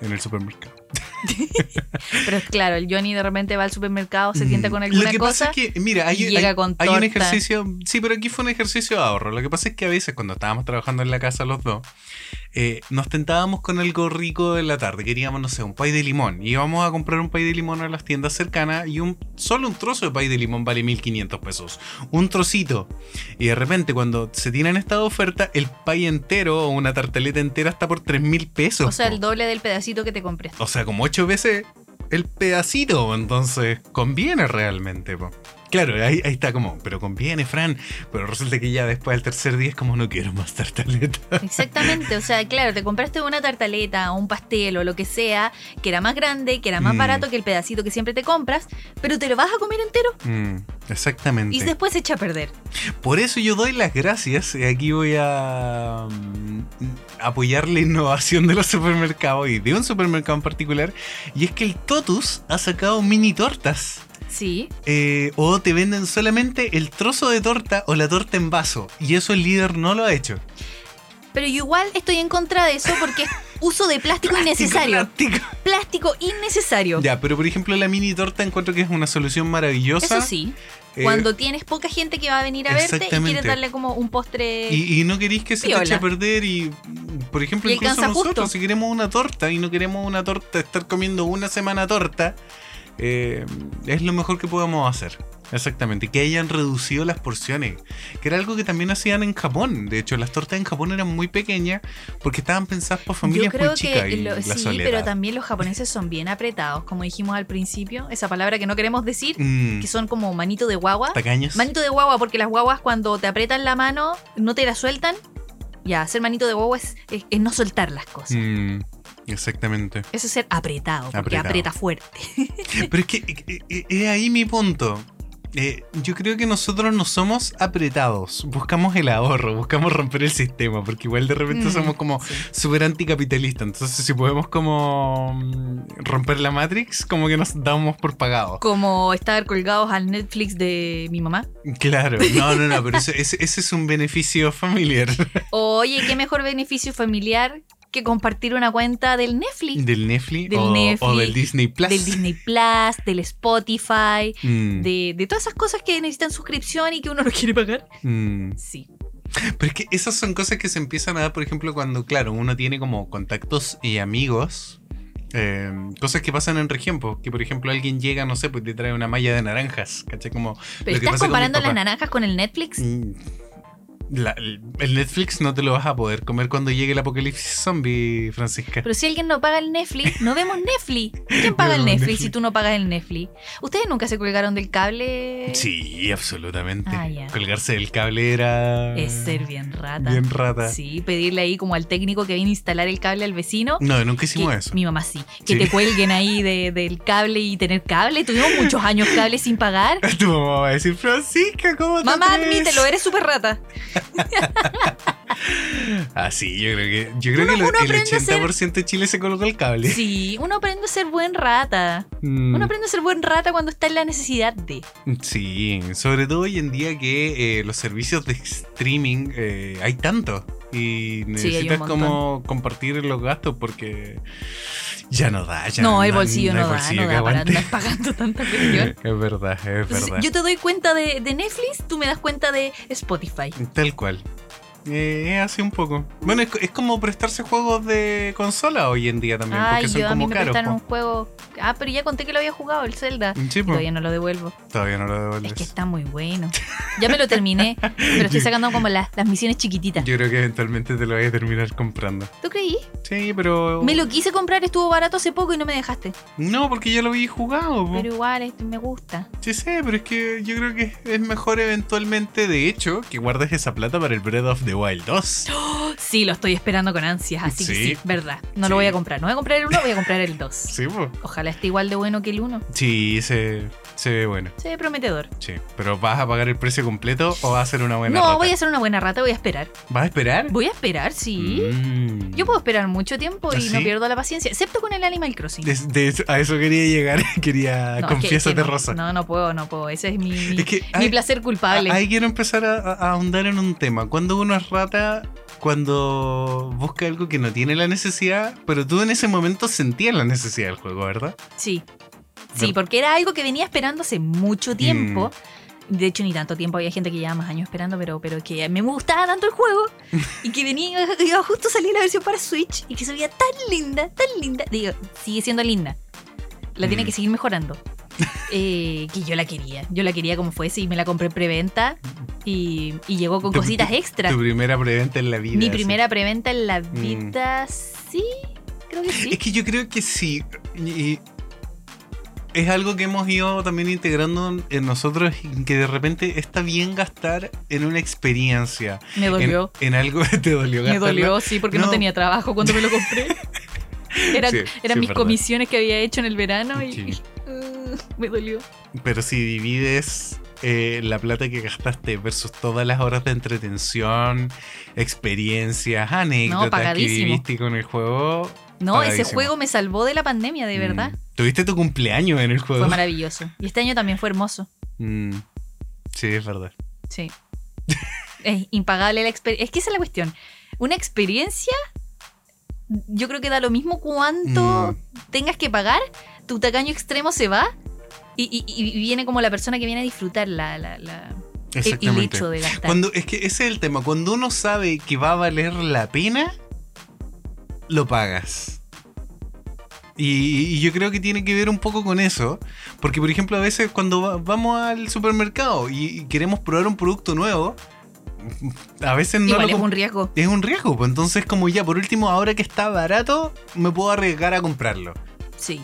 en el supermercado. <laughs> Pero claro, el Johnny de repente va al supermercado, se tienta con alguna Lo que cosa. pasa es que, mira, hay, llega hay- con hay un ejercicio. Sí, pero aquí fue un ejercicio de ahorro. Lo que pasa es que a veces, cuando estábamos trabajando en la casa los dos, eh, nos tentábamos con algo rico en la tarde. Queríamos, no sé, un pay de limón. Y íbamos a comprar un pay de limón a las tiendas cercanas. Y un solo un trozo de pay de limón vale 1500 pesos. Un trocito. Y de repente, cuando se tienen esta oferta, el pay entero o una tartaleta entera está por 3000 pesos. O sea, el doble del pedacito que te compré. O sea, como ocho veces el pedacito, entonces conviene realmente. po. Claro, ahí, ahí está como, pero conviene, Fran. Pero resulta que ya después del tercer día es como no quiero más tartaleta. <laughs> Exactamente, o sea, claro, te compraste una tartaleta o un pastel o lo que sea, que era más grande, que era más Mm. barato que el pedacito que siempre te compras, pero te lo vas a comer entero Mm, exactamente. y después se echa a perder. Por eso yo doy las gracias. y Aquí voy a mm, apoyar la innovación de los supermercados y de un supermercado en particular. Y es que el Totus ha sacado mini tortas. Sí, Eh, o te venden solamente el trozo de torta o la torta en vaso. Y eso el líder no lo ha hecho. pero yo igual estoy en contra de eso porque es <laughs> uso de plástico innecesario. Plástico. Plástico innecesario. Ya, pero por ejemplo la mini torta encuentro que es una solución maravillosa. Eso sí, Eh, cuando tienes poca gente que va a venir a verte y quieres darle como un postre. Y, y no queréis que se te eche a perder y, por ejemplo, Y incluso nosotros, justo. si queremos una torta y no queremos una torta, estar comiendo una semana torta, eh, es lo mejor que podemos hacer. Exactamente, que hayan reducido las porciones, que era algo que también hacían en Japón. De hecho, las tortas en Japón eran muy pequeñas porque estaban pensadas por Yo familias creo muy chicas que y lo- la sí, soledad. pero también los japoneses son bien apretados, como dijimos al principio, esa palabra que no queremos decir, Mm, que son como manito de guagua. tacaños. Manito de guagua, porque las guaguas cuando te apretan la mano no te la sueltan. Ya, hacer manito de guagua es, es- es no soltar las cosas. Mm, exactamente. Eso es ser apretado, porque Apretado. aprieta fuerte. <laughs> Pero es que eh, eh, es ahí mi punto. Eh, yo creo que nosotros no somos apretados, buscamos el ahorro, buscamos romper el sistema, porque igual de repente Mm, somos como sí. súper anticapitalistas, entonces si podemos como mm, romper la Matrix, como que nos damos por pagados. Como estar colgados al Netflix de mi mamá. Claro, no, no, no, pero <laughs> ese- ese es un beneficio familiar Oye, qué mejor beneficio familiar que compartir una cuenta del Netflix, del Netflix, Del o, Netflix, o del Disney Plus. del Disney Plus, del Spotify, Mm, de, de todas esas cosas que necesitan suscripción y que uno no quiere pagar. mm. Sí. Pero es que esas son cosas que se empiezan a dar, por ejemplo, cuando, claro, uno tiene como contactos y amigos. eh, cosas que pasan en región, que por ejemplo alguien llega, no sé, pues te trae una malla de naranjas, ¿cachai? Como Pero estás pasa con comparando las naranjas con el Netflix. Mm, la- el Netflix no te lo vas a poder comer cuando llegue el apocalipsis zombie, Francisca. Pero si alguien no paga el Netflix, no vemos Netflix. ¿Quién paga el No Netflix, Netflix. si tú no pagas el Netflix? ¿Ustedes nunca se colgaron del cable? Sí, absolutamente. Ah. Colgarse del cable era. Es ser bien rata. Bien rata. Sí, pedirle ahí como al técnico que viene a instalar el cable al vecino. No, nunca que- hicimos eso. Mi mamá sí. Que Sí. te cuelguen ahí de- del cable y tener cable. Tuvimos muchos años cable sin pagar. <laughs> Tu mamá va a decir, Francisca, ¿cómo te Mamá, atreves?" admítelo, eres súper rata. <laughs> <laughs> Ah, sí, yo creo que, yo creo Uno- que lo- el aprende a ser- 80% de Chile se colocó el cable. Sí, uno aprende a ser buen rata. Mm, Uno aprende a ser buen rata cuando está en la necesidad de. Sí, sobre todo hoy en día que eh, los servicios de streaming hay hay tanto. Y necesitas como compartir los gastos porque ya no da. Ya no, el bolsillo no, hay da, bolsillo no que da para andar pagando tanta cuestión. <laughs> Es verdad, es Entonces, verdad. yo te doy cuenta de, de Netflix, tú me das cuenta de Spotify. Tal cual. Eh, es así un poco. Bueno, es, es como prestarse juegos de consola hoy en día también, Ay, porque son yo a mí como me caros. prestaron un po. juego. Ah, pero ya conté que lo había jugado, el Zelda. Sí. Todavía no lo devuelvo. Todavía no lo devuelves. Es que está muy bueno. Ya me lo terminé, <laughs> pero estoy sacando como las, las misiones chiquititas. Yo creo que eventualmente te lo voy a terminar comprando. ¿Tú creí? Sí, pero. Me lo quise comprar, estuvo barato hace poco y no me dejaste. No, porque ya lo vi jugado. po. Pero igual, este me gusta. Sí sé, pero es que yo creo que es mejor eventualmente, de hecho, que guardes esa plata para el Breath of the Wild 2. Sí, lo estoy esperando con ansias, así que Sí. sí, verdad. No Sí. lo voy a comprar. No voy a comprar el 1, voy a comprar el 2. Sí, pues. Ojalá esté igual de bueno que el 1. Sí, se, se ve bueno. Se ve prometedor. Sí. Pero ¿vas a pagar el precio completo o vas a hacer una buena no, rata? voy a hacer una buena rata, voy a esperar. ¿Vas a esperar? Voy a esperar, sí. Mm. Yo puedo esperar mucho tiempo y ¿Ah, no pierdo la paciencia, excepto con el Animal Crossing. De- de eso- a eso quería llegar. <laughs> Quería. No, que- Confiésate, que no, Rosa. No, no puedo, no puedo. Ese es mi, mi, Es que mi placer culpable. Ahí quiero empezar a, a- a ahondar en un tema. Cuando uno es rata, cuando busca algo que no tiene la necesidad, pero tú en ese momento sentías la necesidad del juego, ¿verdad? Sí. Sí, porque era algo que venía esperando hace mucho tiempo. Mm. De hecho, ni tanto tiempo. Había gente que llevaba más años esperando, pero, pero que me gustaba tanto el juego. <laughs> y que venía, iba justo a salir la versión para Switch. Y que se veía tan linda, tan linda. Digo, sigue siendo linda. La tiene Mm. que seguir mejorando. <laughs> Eh, que yo la quería. Yo la quería como fuese y me la compré en preventa. Y, y llegó con Tu- cositas extra. Tu primera preventa en la vida. Mi primera preventa en la vida, sí. Creo que sí. Es que yo creo que sí. Y es algo que hemos ido también integrando en nosotros que de repente está bien gastar en una experiencia. Me dolió. en algo <laughs> te dolió Me gastarlo? dolió, sí, porque no, No. tenía trabajo cuando me lo compré. <laughs> Eran, Sí, eran sí, mis verdad. comisiones que había hecho en el verano y Sí. uh, me dolió. Pero si divides eh, la plata que gastaste versus todas las horas de entretención, experiencias, anécdotas que viviste con el juego. No, ese juego me salvó de la pandemia, de verdad. mm, Tuviste tu cumpleaños en el juego. Fue maravilloso. Y este año también fue hermoso. Mm, sí, es verdad. Sí. <laughs> es impagable la experiencia. Es que esa es la cuestión. Una experiencia, yo creo que da lo mismo cuánto Mm. tengas que pagar, tu tacaño extremo se va y, y- y viene como la persona que viene a disfrutar la, la- la- el, hecho de gastar. Cuando, es que ese es el tema. Cuando uno sabe que va a valer la pena, lo pagas. Y, y yo creo que tiene que ver un poco con eso. Porque, por ejemplo, a veces cuando va- vamos al supermercado y, queremos probar un producto nuevo, a veces no Igual lo es un riesgo. es un riesgo. Pues entonces, como ya, por último, ahora que está barato, me puedo arriesgar a comprarlo. Sí.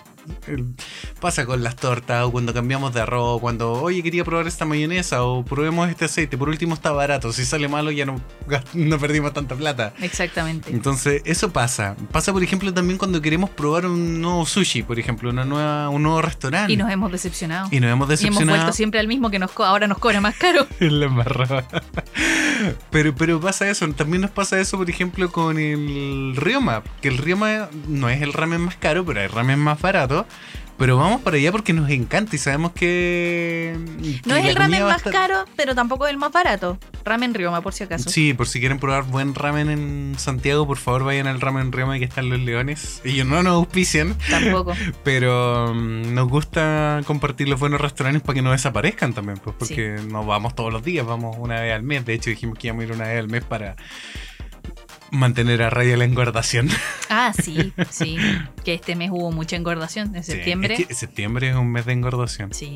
Pasa con las tortas o cuando cambiamos de arroz, cuando, oye, quería probar esta mayonesa o probemos este aceite, por último está barato, si sale malo ya no, <laughs> no perdimos tanta plata. Exactamente. Entonces, eso pasa. Pasa, por ejemplo, también cuando queremos probar un nuevo sushi, por ejemplo, una nueva, un nuevo restaurante. Y nos hemos decepcionado. Y nos hemos Y hemos decepcionado. vuelto siempre al mismo que nos ahora nos cobra más caro. <laughs> la embarrada. pero, pero pasa eso. También nos pasa eso, por ejemplo, con el Ryoma. Que el Ryoma no es el ramen más caro, pero hay ramen más barato. Pero vamos para allá porque nos encanta y sabemos que. No es el ramen más estar- caro, pero tampoco es el más barato. Ramen Rioma, por si acaso. Sí, por si quieren probar buen ramen en Santiago, por favor vayan al ramen Ryoma que están los leones. Ellos no nos auspician, Tampoco. <laughs> pero mm, nos gusta compartir los buenos restaurantes para que no desaparezcan también, pues porque no vamos todos los días, vamos una vez al mes. De hecho, dijimos que íbamos a ir una vez al mes para mantener a raya la engordación. <laughs> Ah, sí, sí. Que este mes hubo mucha engordación. En Sí, septiembre. es que septiembre es un mes de engordación. Sí.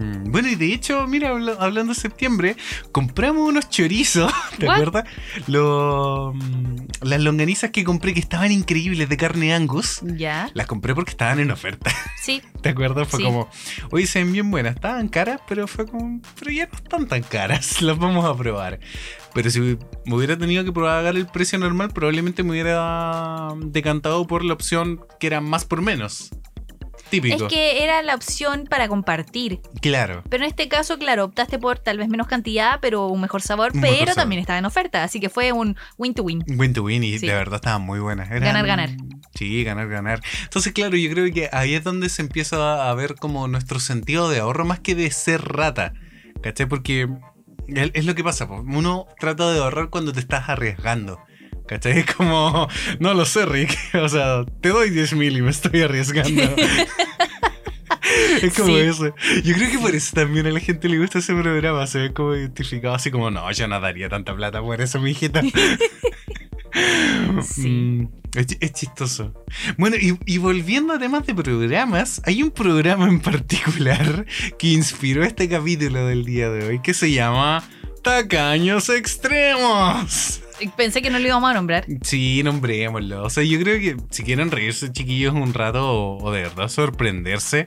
Mm, Bueno, y de hecho, mira, habla- hablando de septiembre, compramos unos chorizos, <laughs> ¿te What? acuerdas? Mm, las longanizas que compré que estaban increíbles de carne angus. Ya. Las compré porque estaban en oferta, Sí. <laughs> ¿te acuerdas? Fue Sí. como, oye, se ven bien buenas, estaban caras, pero fue como, pero ya no están tan caras, <laughs> las vamos a probar. Pero si me hubiera tenido que pagar el precio normal, probablemente me hubiera decantado por la opción que era más por menos. Típico. Es que era la opción para compartir. Claro. Pero en este caso, claro, optaste por tal vez menos cantidad, pero un mejor sabor, Un pero mejor sabor. también estaba en oferta. Así que fue un win to win. Win to win y Sí. de verdad estaban muy buenas. Eran- Ganar, ganar. Sí, ganar, ganar. Entonces, claro, yo creo que ahí es donde se empieza a ver como nuestro sentido de ahorro más que de ser rata. ¿Cachai? Porque es lo que pasa, uno trata de ahorrar cuando te estás arriesgando. ¿Cachai? Es <laughs> como, no lo sé, Rick. <laughs> O sea, te doy 10 mil y me estoy arriesgando. <laughs> es como Sí. eso. Yo creo que por eso también a la gente le gusta ese programa. Se ve como identificado así como, no, yo no daría tanta plata por eso, mi hijita. Sí. Mm, es chistoso. Bueno, y, y volviendo a temas de programas, hay un programa en particular que inspiró este capítulo del día de hoy que se llama Tacaños Extremos. Pensé que no lo íbamos a nombrar. Sí, nombrémoslo. O sea, yo creo que si quieren reírse, chiquillos, un rato o, o de verdad sorprenderse,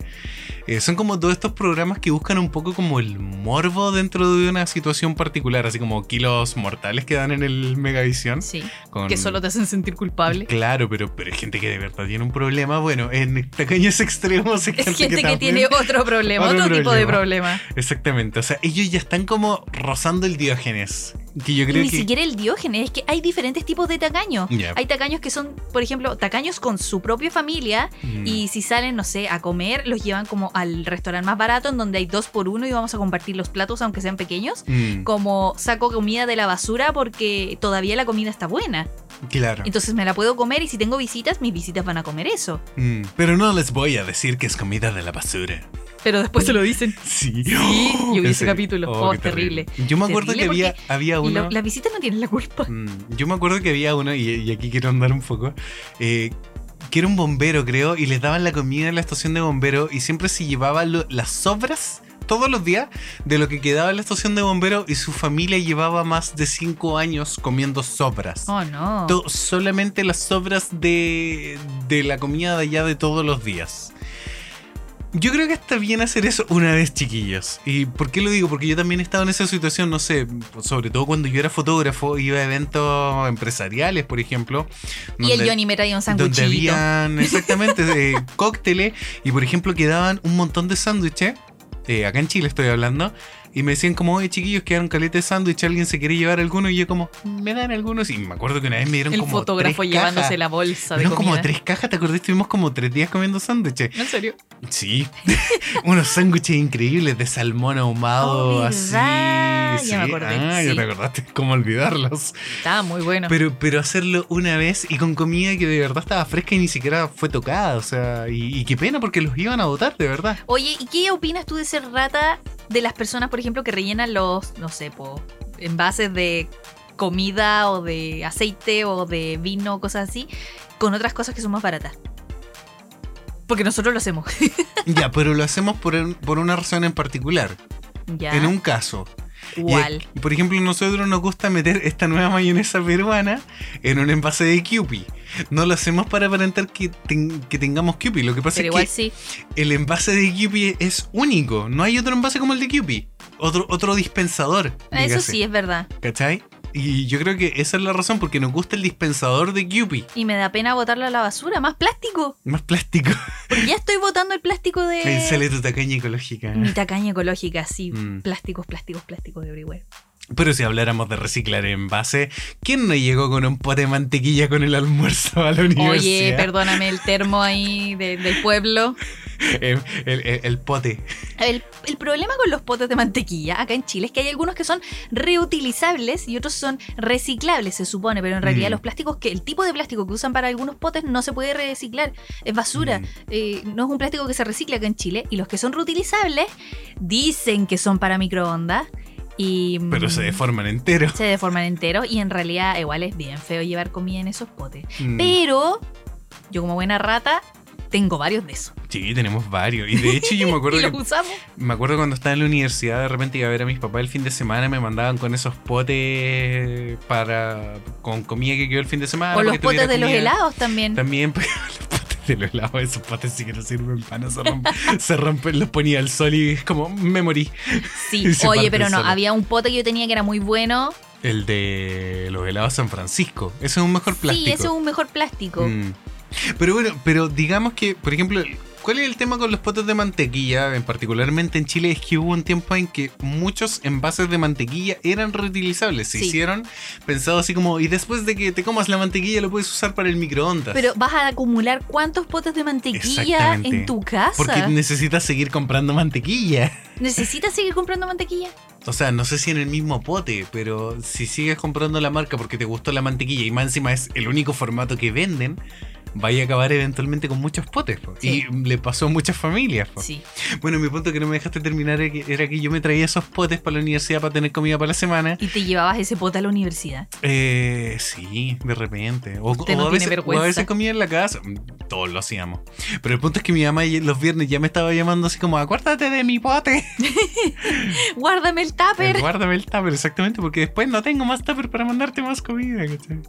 eh, son como todos estos programas que buscan un poco como el morbo dentro de una situación particular, así como kilos mortales que dan en el Megavisión. Sí. con- Que solo te hacen sentir culpable. Claro, pero, pero hay gente que de verdad tiene un problema. Bueno, en tacaños <laughs> extremos hay Es gente, gente que, tiene otro problema, otro otro, tipo de problema. Exactamente. O sea, ellos ya están como rozando el diógenes. Que yo Y creo ni que. siquiera el diógenes, es que hay diferentes tipos de tacaños. Hay tacaños que son, por ejemplo, tacaños con su propia familia Mm. y si salen, no sé, a comer, los llevan como al restaurante más barato en donde hay dos por uno y vamos a compartir los platos aunque sean pequeños. Mm, Como saco comida de la basura porque todavía la comida está buena. claro. Entonces me la puedo comer y si tengo visitas, mis visitas van a comer eso. Mm, Pero no les voy a decir que es comida de la basura. Pero después se lo dicen. <laughs> Sí. Sí, yo vi <laughs> ¿En ese serio? capítulo. Oh, terrible. Yo me acuerdo Terrible que había, había Y uno. lo- las visitas no tienen la culpa. Mm, Yo me acuerdo que había uno, y, y aquí quiero andar un poco, eh, que era un bombero, creo, y les daban la comida en la estación de bombero y siempre se llevaba lo- las sobras todos los días de lo que quedaba en la estación de bombero y su familia llevaba más de 5 años comiendo sobras. Oh, no. To- solamente las sobras de, de la comida de allá de todos los días. Yo creo que está bien hacer eso una vez, chiquillos. ¿Y por qué lo digo? Porque yo también he estado en esa situación, no sé, sobre todo cuando yo era fotógrafo, iba a eventos empresariales, por ejemplo. y el donde- Johnny me traía un donde sanguchito. habían <laughs> exactamente eh, cócteles y por ejemplo quedaban un montón de sándwiches eh, acá en Chile estoy hablando y me decían como oye chiquillos quedaron caleta de sándwich alguien se quiere llevar alguno y yo como me dan algunos y me acuerdo que una vez me dieron El como fotógrafo tres llevándose cajas. la bolsa de comida. como tres cajas, ¿te acordás? Estuvimos como tres días comiendo sándwiches. ¿En serio? Sí, <laughs> unos sándwiches increíbles de salmón ahumado, Oh, así. Ya me acordé, Ah, ya te acordaste cómo olvidarlos. Estaba muy bueno. Pero, pero hacerlo una vez y con comida que de verdad estaba fresca y ni siquiera fue tocada. O sea, y, y qué pena porque los iban a votar, de verdad. Oye, ¿y qué opinas tú de ser rata de las personas, por ejemplo, que rellenan los, no sé, po, envases de comida o de aceite o de vino, cosas así, con otras cosas que son más baratas? Porque nosotros lo hacemos. <laughs> ya, pero lo hacemos por, por una razón en particular. ya. En un caso. Y, ¿Cuál? por ejemplo, a nosotros nos gusta meter esta nueva mayonesa peruana en un envase de Kewpie. No lo hacemos para aparentar que, ten- que tengamos Kewpie. Lo que pasa Pero es igual que sí. el envase de Kewpie es único. No hay otro envase como el de Kewpie. Otro, otro dispensador. Eso dígase. sí, es verdad. ¿Cachai? Y yo creo que esa es la razón, porque nos gusta el dispensador de Kewpie. Y me da pena botarlo a la basura. Más plástico. Más plástico. Porque ya estoy botando el plástico de... sale tu tacaña ecológica. Mi tacaña ecológica, sí. Mm. Plásticos, plásticos, plásticos de everywhere. Pero si habláramos de reciclar envase, ¿quién no llegó con un pote de mantequilla con el almuerzo a la universidad? Oye, perdóname el termo ahí de- del pueblo. Eh, el, el- el pote. El, el problema con los potes de mantequilla acá en Chile es que hay algunos que son reutilizables y otros son reciclables, se supone, pero en realidad Mm. los plásticos que el tipo de plástico que usan para algunos potes no se puede reciclar, es basura. Mm. Eh, no es un plástico que se recicla acá en Chile y los que son reutilizables dicen que son para microondas y Pero mm, se deforman entero. se deforman enteros y en realidad igual es bien feo llevar comida en esos potes. Mm. Pero yo como buena rata tengo varios de esos. Sí, tenemos varios. Y de <laughs> hecho yo me acuerdo y que los usamos. Me acuerdo cuando estaba en la universidad, de repente iba a ver a mis papás el fin de semana, me mandaban con esos potes para con comida que quedó el fin de semana. o los potes de los helados también. También <laughs> pues, los potes de los helados, esos potes sí que no sirven para se rompen, <laughs> se rompen, los ponía al sol y es como, me morí. Sí, oye, pero no, había un pote que yo tenía que era muy bueno. El de los helados San Francisco, ese es un mejor plástico. Sí, ese es un mejor plástico. Mm. Pero bueno, pero digamos que, por ejemplo, ¿cuál es el tema con los potes de mantequilla? En particularmente en Chile es que hubo un tiempo en que muchos envases de mantequilla eran reutilizables. Se Sí. hicieron pensado así como, y después de que te comas la mantequilla lo puedes usar para el microondas. Pero vas a acumular cuántos potes de mantequilla en tu casa. porque necesitas seguir comprando mantequilla. ¿Necesitas seguir comprando mantequilla? O sea, no sé si en el mismo pote, pero si sigues comprando la marca porque te gustó la mantequilla y más encima es el único formato que venden, vaya a acabar eventualmente con muchos potes. po. Sí. Y le pasó a muchas familias. po. Sí. Bueno, mi punto que no me dejaste terminar era que, yo me traía esos potes para la universidad para tener comida para la semana. Y te llevabas ese pote a la universidad. Eh, sí, de repente. O, Usted o no a tiene veces, o a vergüenza. veces comía en la casa. Mm, Todos lo hacíamos. Pero el punto es que mi mamá los viernes ya me estaba llamando así como, acuérdate de mi pote. <laughs> Guárdame el tupper. Eh, Guárdame el tupper, exactamente, porque después no tengo más tupper para mandarte más comida. ¿cachai?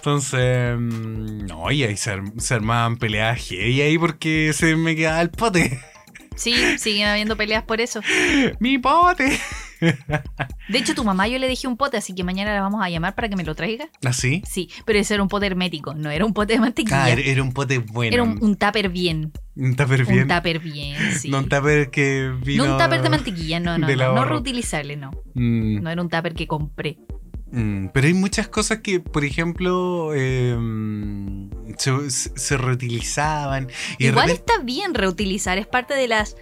Entonces, mm, no, y ahí se, arm- se armaban peleas y ahí porque se me quedaba el pote. Sí, siguen habiendo peleas por eso. <laughs> ¡Mi pote! De hecho, tu mamá yo le dejé un pote, así que mañana la vamos a llamar para que me lo traiga. ¿Así? Sí, pero ese era un pote hermético, no era un pote de mantequilla. Ah, era, un pote bueno. era un, un tupper bien. un tupper bien. Un tupper bien, sí. No un tupper que vino... No un tupper de mantequilla, no, <laughs> no, no, reutilizable, no. Mm, No era un tupper que compré. Mm, pero hay muchas cosas que, por ejemplo, eh, se, se reutilizaban. Y Igual repente- está bien reutilizar, es parte de las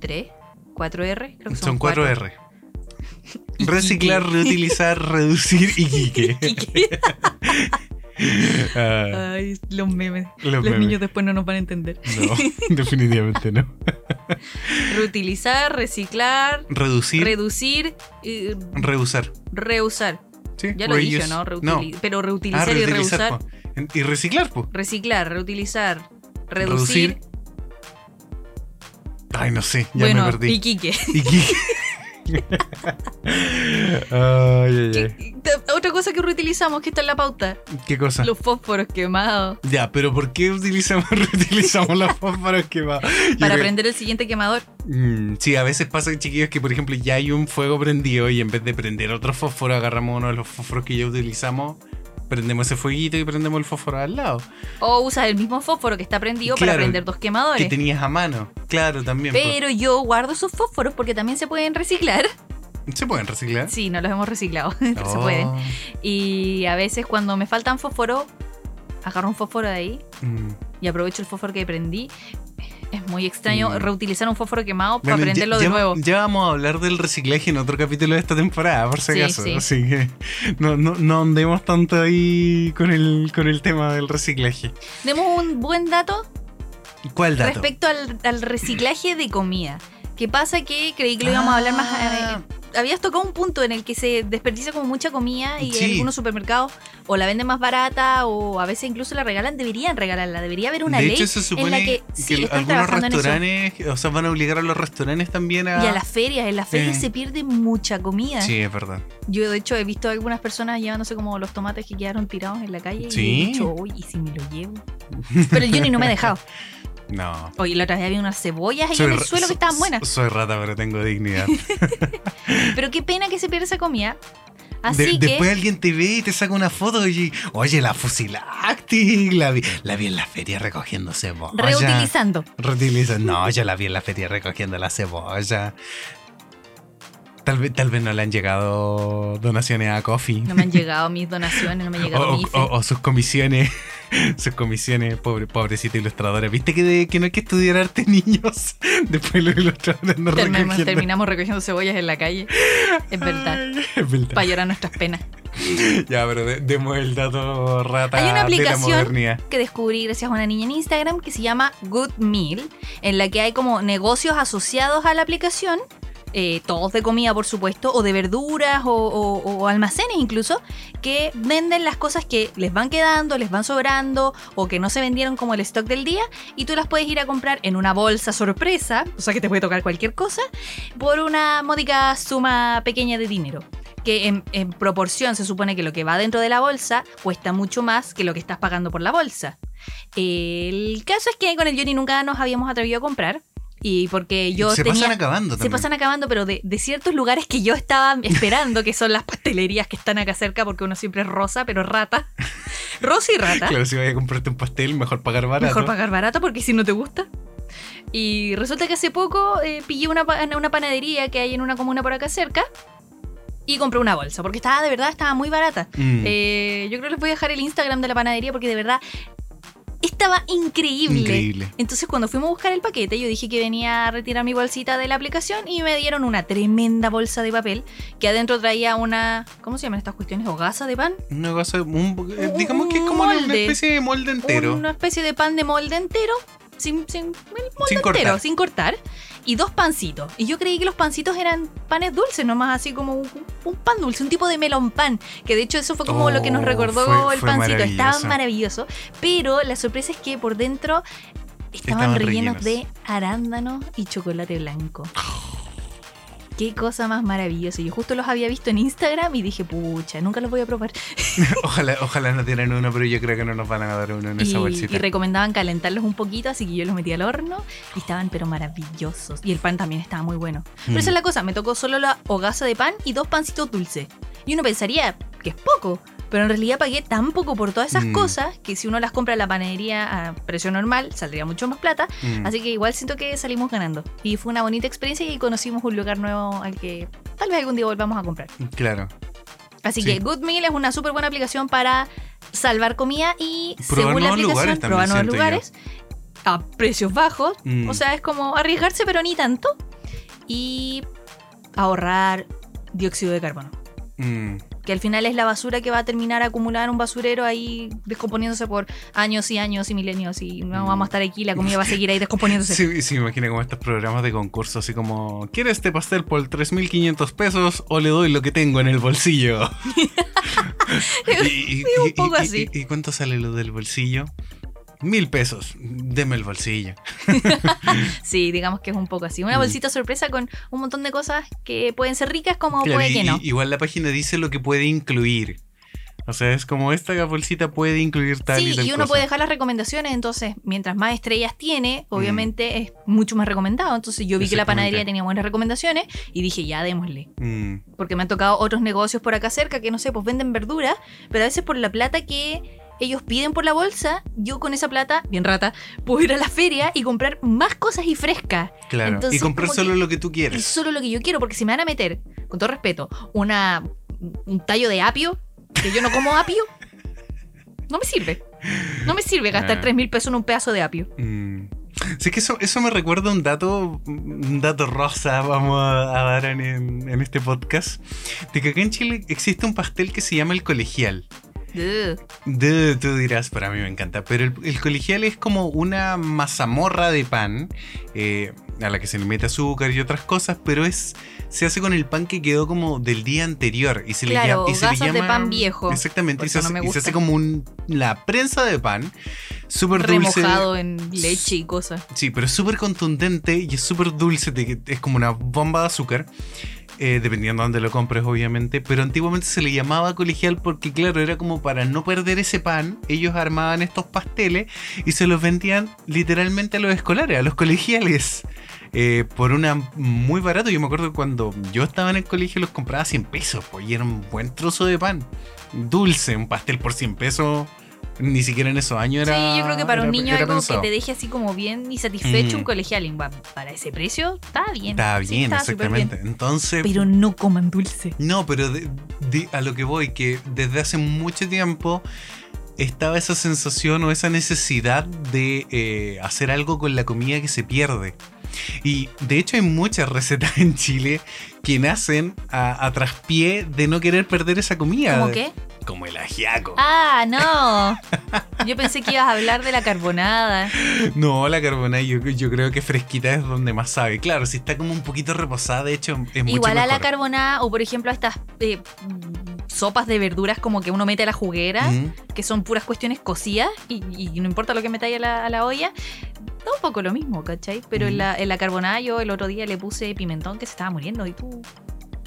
3, 4 R, creo que son, Son 4 cuatro. R. Reciclar, reutilizar, reducir y quique. <laughs> <laughs> Ah, Ay, los memes. los Los memes. niños después no nos van a entender. No, <laughs> definitivamente no. Reutilizar, reciclar, Reducir, reducir y reusar. reusar. ¿sí? Ya lo dije, Reuse. ¿no? Reutili- Pero Ah, reutilizar y reusar. po. Y reciclar, pues. Reciclar, reutilizar, reducir. Ay, no sé, ya bueno, me perdí. y Quique. <laughs> Y quique. ay, ay, ay. ¿Qué- Otra cosa que reutilizamos que está en la pauta: ¿Qué cosa? los fósforos quemados. Ya, pero ¿por qué utilizamos, <laughs> reutilizamos los fósforos quemados? Yo Para creo- prender el siguiente quemador. Mm, sí, a veces pasa, chiquillos, que por ejemplo ya hay un fuego prendido y en vez de prender otro fósforo, agarramos uno de los fósforos que ya utilizamos, prendemos ese fueguito y prendemos el fósforo al lado. O usas el mismo fósforo que está prendido para prender dos Que quemadores. tenías a mano. Claro, también. pues. Pero yo guardo esos fósforos porque también se pueden reciclar. ¿Se pueden reciclar? Sí, no los hemos reciclado, <laughs> pero se Oh, pueden. Y a veces cuando me faltan fósforo, agarro un fósforo de ahí mm. y aprovecho el fósforo que prendí. Es muy extraño Mm. reutilizar un fósforo quemado para Bueno, prenderlo ya, de nuevo. Ya vamos a hablar del reciclaje en otro capítulo de esta temporada, por si Sí, acaso. sí. Así que no, no, no andemos tanto ahí con el, con el tema del reciclaje. Demos un buen dato ¿Cuál dato? respecto al, al reciclaje de comida. ¿Qué pasa? Que creí que lo íbamos a hablar más. Ah. eh, habías tocado un punto en el que se desperdicia como mucha comida y Sí. algunos supermercados o la venden más barata o a veces incluso la regalan. Deberían regalarla. Debería haber una de ley hecho, se supone en la que, sí, que están algunos en restaurantes, o sea, van a obligar a los restaurantes también a... Y a las ferias, en las ferias Eh. se pierde mucha comida. Sí, es verdad. Yo de hecho he visto a algunas personas llevándose como los tomates que quedaron tirados en la calle y Sí. he dicho, uy, ¿y si me lo llevo? Pero el Johnny no me ha dejado. <laughs> No. Oye, la otra vez había unas cebollas ahí Soy en el suelo que estaban buenas. Soy rata, pero tengo dignidad. <laughs> Pero qué pena que se pierda esa comida. Así De- que Después alguien te ve y te saca una foto y oye, la fusilacti, la vi, la vi en la feria recogiendo cebolla. reutilizando. Reutiliza. No, yo la vi en la feria recogiendo la cebolla. Tal vez, tal vez no le han llegado donaciones a Coffee. No me han llegado mis donaciones, no me ha llegado <laughs> o, mi o- o sus comisiones. <laughs> Sus comisiones, pobre, pobrecita ilustradora. ¿Viste que, de- que no hay que estudiar arte <laughs> niños? Después los ilustradores no Terminamos, recogiendo. terminamos recogiendo cebollas en la calle. Es verdad. Ay, es verdad. Para llorar nuestras penas. Ya, pero de- demos el dato rata Hay una de la aplicación que descubrí gracias a una niña en Instagram que se llama Good Meal, en la que hay como negocios asociados a la aplicación, eh, todos de comida por supuesto, o de verduras o, almacenes incluso, que venden las cosas que les van quedando, les van sobrando o que no se vendieron como el stock del día y tú las puedes ir a comprar en una bolsa sorpresa, o sea que te puede tocar cualquier cosa, por una módica suma pequeña de dinero. Que en, en proporción se supone que lo que va dentro de la bolsa cuesta mucho más que lo que estás pagando por la bolsa. El caso es que con el Johnny nunca nos habíamos atrevido a comprar. Y porque yo se tenía. pasan acabando Se también. pasan acabando, pero de, de ciertos lugares que yo estaba esperando, que son las pastelerías que están acá cerca, porque uno siempre es rosa, pero rata. <laughs> Rosa y rata. Claro, si vas a comprarte un pastel, mejor pagar barato. Mejor pagar barato porque si no te gusta. Y resulta que hace poco eh, pillé una, una panadería que hay en una comuna por acá cerca y compré una bolsa porque estaba de verdad estaba muy barata. Mm. Eh, yo creo que les voy a dejar el Instagram de la panadería porque de verdad Estaba increíble. Increíble. Entonces cuando fuimos a buscar el paquete, yo dije que venía a retirar mi bolsita de la aplicación y me dieron una tremenda bolsa de papel que adentro traía una, ¿cómo se llaman estas cuestiones? ¿Hogaza de pan? Una un- eh, Un- digamos que es como una especie de molde entero. Una especie de pan de molde entero, sin, sin, el molde Sin cortar. entero, sin cortar. Y dos pancitos. Y yo creí que los pancitos eran panes dulces, nomás así como un, un pan dulce, un tipo de melón pan. Que de hecho eso fue como lo que nos Oh, recordó fue- el fue pancito. Estaba maravilloso. Pero la sorpresa es que por dentro estaban, Estaban rellenos, rellenos. de arándanos y chocolate blanco. <gasps> <laughs> Qué cosa más maravillosa. Yo justo los había visto en Instagram y dije, pucha, nunca los voy a probar. <laughs> ojalá, ojalá no tienen uno, pero yo creo que no nos van a dar uno en esa Y, bolsita. y recomendaban calentarlos un poquito, así que yo los metí al horno y estaban pero maravillosos. Y el pan también estaba muy bueno. Pero Mm. esa es la cosa, me tocó solo la hogaza de pan y dos pancitos dulces. Y uno pensaría que es poco, pero en realidad pagué tan poco por todas esas Mm. cosas que si uno las compra en la panadería a precio normal saldría mucho más plata. Mm. Así que igual siento que salimos ganando. Y fue una bonita experiencia y conocimos un lugar nuevo al que tal vez algún día volvamos a comprar. Claro. Así Sí. que Good Meal es una súper buena aplicación para salvar comida y Probar según la aplicación, probar nuevos yo. lugares a precios bajos. Mm. O sea, es como arriesgarse, pero ni tanto. Y ahorrar dióxido de carbono. Mm. Que al final es la basura que va a terminar acumulada en un basurero ahí descomponiéndose por años y años y milenios. Y no Mm. vamos a estar aquí, la comida va a seguir ahí descomponiéndose. <laughs> Sí, sí, me imagino como estos programas de concurso, así como, ¿quiere este pastel por 3.500 pesos o le doy lo que tengo en el bolsillo? <laughs> <laughs> y, y- un poco así. y cuánto sale lo del bolsillo? Mil pesos, deme el bolsillo. <laughs> <laughs> Sí, digamos que es un poco así. Una Mm. bolsita sorpresa con un montón de cosas que pueden ser ricas como Claro, puede y- que no. igual la página dice lo que puede incluir. O sea, es como esta bolsita puede incluir tal y Sí, tal y uno cosa. puede dejar las recomendaciones, entonces mientras más estrellas tiene, Mm. obviamente es mucho más recomendado. Entonces yo vi que la panadería tenía buenas recomendaciones y dije, ya démosle. Mm, Porque me han tocado otros negocios por acá cerca que no sé, pues venden verduras, pero a veces por la plata que ellos piden por la bolsa, yo con esa plata, bien rata, puedo ir a la feria y comprar más cosas y frescas. claro. Entonces, y comprar solo que- lo que tú Es quieres. solo lo que yo quiero, porque si me van a meter, con todo respeto, una un tallo de apio, que yo no como <laughs> apio, no me sirve. No me sirve gastar Ah. 3 mil pesos en un pedazo de apio. Mm. Sí, que eso, eso me recuerda un dato, un dato rosa, vamos a, a dar en, en- en este podcast, de que acá en Chile existe un pastel que se llama el colegial. De, tú dirás, para mí me encanta, pero el, el colegial es como una mazamorra de pan eh, a la que se le mete azúcar y otras cosas, pero es se hace con el pan que quedó como del día anterior y se Claro, le, llama, y se le de llama pan viejo. Exactamente, y se, no hace, y se hace como un, la prensa de pan, súper dulce. Remojado en leche y cosas. Sí, pero es súper contundente y es súper dulce, es como una bomba de azúcar. Eh, dependiendo de dónde lo compres, obviamente. Pero antiguamente se le llamaba colegial porque, claro, era como para no perder ese pan. Ellos armaban estos pasteles y se los vendían literalmente a los escolares, a los colegiales. eh, por una muy barato. Yo me acuerdo cuando yo estaba en el colegio los compraba a 100 pesos, pues, y era un buen trozo de pan. Dulce, un pastel por 100 pesos. Ni siquiera en esos años era. sí, yo creo que para un niño algo pensado. que te deje así como bien y satisfecho Mm. un colegial. Para ese precio, está bien. Está Sí, bien, está súper bien. exactamente. Entonces. Pero no coman dulce. No, pero de- de- a lo que voy, que desde hace mucho tiempo estaba esa sensación o esa necesidad de eh, hacer algo con la comida que se pierde. Y de hecho hay muchas recetas en Chile que nacen a, a traspié de no querer perder esa comida. ¿Cómo qué? Como el ajiaco. Ah, no. <laughs> Yo pensé que ibas a hablar de la carbonada. No, la carbonara yo, yo creo que fresquita es donde más sabe. Claro, si está como un poquito reposada, de hecho es mucho Igual a la carbonada o por ejemplo a estas eh, sopas de verduras como que uno mete a la juguera, que son puras cuestiones cocidas y, y no importa lo que metáis a la, a la olla, da un poco lo mismo, ¿cachai? Pero en, la, en la carbonada yo el otro día le puse pimentón que se estaba muriendo y tú...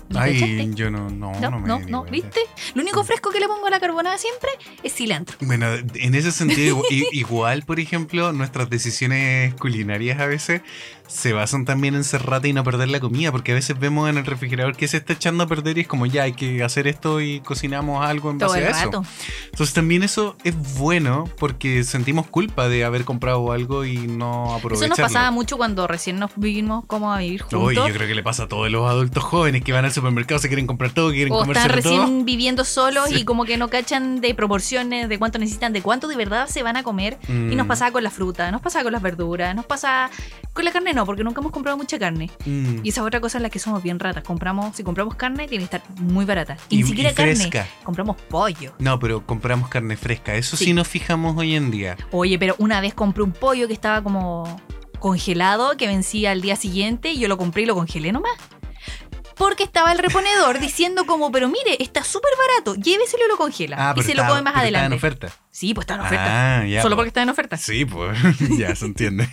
¿no Ay, cachaste? yo no, no, No, no me no, no. ¿viste? Lo único fresco que le pongo a la carbonada siempre es cilantro. Bueno, en ese sentido, <laughs> igual, por ejemplo, nuestras decisiones culinarias a veces se basan también en ser rata y no perder la comida, porque a veces vemos en el refrigerador que se está echando a perder y es como ya hay que hacer esto y cocinamos algo en Todo base el a eso. rato. Entonces también eso es bueno porque sentimos culpa de haber comprado algo y no Eso aprovecharlo. nos pasaba mucho cuando recién nos vivimos como a vivir Uy, juntos. yo creo que le pasa a todos los adultos jóvenes que van al supermercado, se quieren comprar todo, quieren O comerse están todo. recién viviendo solos Sí. y como que no cachan de proporciones, de cuánto necesitan, de cuánto de verdad se van a comer. Y Mm. nos pasaba con la fruta, nos pasaba con las verduras, nos pasaba con la carne no, porque nunca hemos comprado mucha carne. Mm. Y esa es otra cosa en la que somos bien ratas. Compramos, si compramos carne, tiene que estar muy barata. Y, Y- ni siquiera y carne, fresca. compramos pollo. No, pero compramos carne fresca. Eso sí. Sí. nos fijamos hoy en día. Oye, pero una vez compré un pollo que estaba como congelado, que vencía al día siguiente, y yo lo compré y lo congelé nomás. Porque estaba el reponedor <laughs> diciendo como, pero mire, está súper barato, lléveselo y lo congela. Ah, y se lo come más pero estaba adelante. en oferta. Sí, pues está en oferta. Ah, ya. Solo pues. <laughs> porque está en oferta. Sí, pues ya se entiende.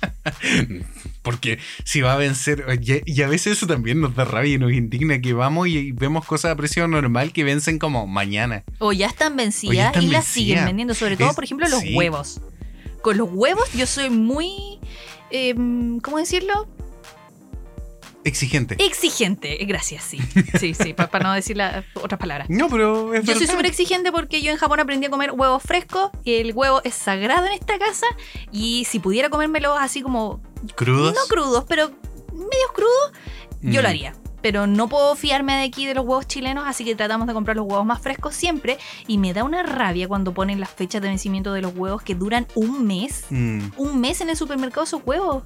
<laughs> Porque si va a vencer, y, a veces eso también nos da rabia y nos indigna que vamos y vemos cosas a precio normal que vencen como mañana. O ya están vencidas O ya están y las siguen vendiendo. Sobre todo, Es- por ejemplo, los sí. huevos. Con los huevos yo soy muy... em, ¿Cómo decirlo? Exigente. Exigente. Gracias, sí. Sí, sí, para no decir la, otras palabras. No, pero es Yo soy súper exigente porque yo en Japón aprendí a comer huevos frescos. y El huevo es sagrado en esta casa. Y si pudiera comérmelo así como. ¿Crudos? No crudos, pero medios crudos, yo Mm. lo haría. Pero no puedo fiarme de aquí de los huevos chilenos, así que tratamos de comprar los huevos más frescos siempre. Y me da una rabia cuando ponen las fechas de vencimiento de los huevos que duran un mes. Mm, Un mes en el supermercado esos huevos.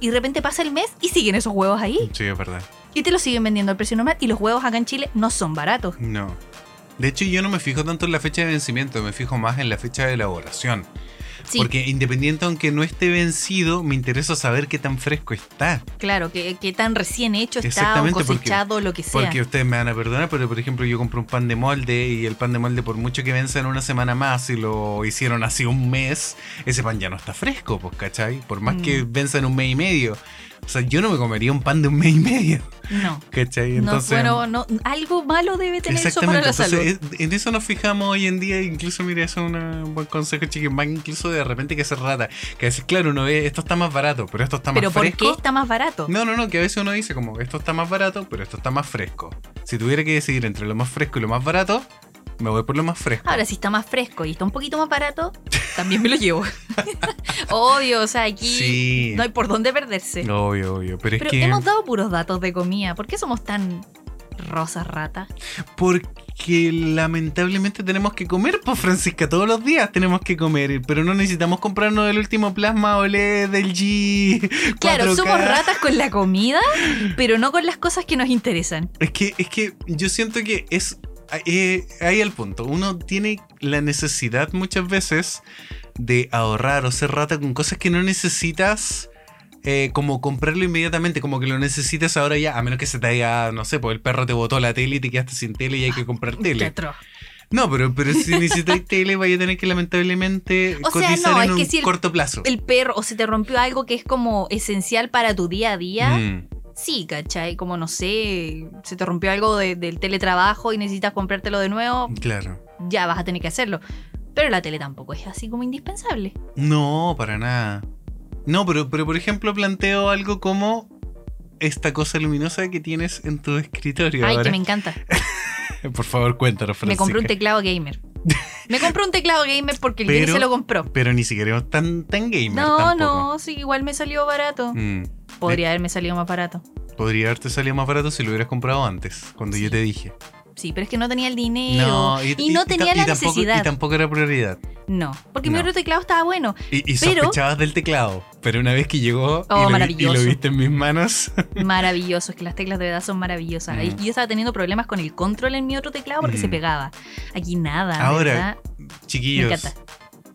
Y de repente pasa el mes y siguen esos huevos ahí. Sí, es verdad. Y te los siguen vendiendo al precio normal. Y los huevos acá en Chile no son baratos. No. De hecho, yo no me fijo tanto en la fecha de vencimiento, me fijo más en la fecha de elaboración. Sí, Porque independiente aunque no esté vencido, me interesa saber qué tan fresco está. claro, que, que tan recién hecho está o Exactamente, porque- cosechado, lo que sea. Porque ustedes me van a perdonar, pero por ejemplo yo compré un pan de molde y el pan de molde por mucho que venza en una semana más y lo hicieron así un mes, ese pan ya no está fresco, pues, ¿cachai? Por más Mm. que venza en un mes y medio. O sea, yo no me comería un pan de un mes y medio, No. ¿cachai? Entonces, no, bueno, no, algo malo debe tener eso para la salud. es- en eso nos fijamos hoy en día, incluso mira, eso es un buen consejo, más incluso de repente que se rata, que veces, claro, uno ve, esto está más barato, pero esto está más Pero ¿por fresco. qué está más barato? No, no, no, que a veces uno dice como, esto está más barato, pero esto está más fresco. Si tuviera que decidir entre lo más fresco y lo más barato, me voy por lo más fresco. Ahora, si está más fresco y está un poquito más barato, también me lo llevo. <laughs> Obvio, o sea, aquí Sí. no hay por dónde perderse. Obvio, obvio, pero es Pero que... hemos dado puros datos de comida. ¿Por qué somos tan rosas rata? Porque lamentablemente tenemos que comer, pues Francisca, todos los días tenemos que comer, pero no necesitamos comprarnos el último plasma OLED del G. Claro, 4K. somos ratas con la comida, pero no con las cosas que nos interesan. Es que, es que yo siento que es eh, ahí el punto. Uno tiene la necesidad muchas veces de ahorrar o ser rata con cosas que no necesitas. eh, como comprarlo inmediatamente, como que lo necesitas ahora ya, a menos que se te haya, no sé, pues el perro te botó la tele y te quedaste sin tele y hay que comprar <laughs> tele. No, pero, pero si necesitas tele, vaya a tener que lamentablemente <laughs> O sea, cotizar no, en es que un si el- corto plazo. El perro, o se te rompió algo que es como esencial para tu día a día. Mm, Sí, ¿cachai? Como no sé, se te rompió algo de- del teletrabajo y necesitas comprártelo de nuevo, claro. ya vas a tener que hacerlo. Pero la tele tampoco es así como indispensable. No, para nada. No, pero, pero por ejemplo planteo algo como esta cosa luminosa que tienes en tu escritorio Ay, ahora. que me encanta. <laughs> Por favor, cuéntanos, Me compré un teclado gamer. Me compré un teclado gamer porque el Pero- se lo compró. Pero ni siquiera es tan, tan gamer No, tampoco. no, sí, igual me salió barato. Mm, Podría haberme salido más barato. Podría haberte salido más barato si lo hubieras comprado antes, cuando yo te dije. Sí, pero es que no tenía el dinero. y, no tenía la tampoco, necesidad. Y tampoco era prioridad. No, porque mi otro teclado estaba bueno. Y, y Pero- sospechabas del teclado. Pero una vez que llegó y, Oh, lo, y viste en mis manos. <laughs> Maravilloso, es que las teclas de verdad son maravillosas. Mm. Y Yo estaba teniendo problemas con el control en mi otro teclado porque Mm. se pegaba. Aquí nada. Ahora, verdad. Chiquillos.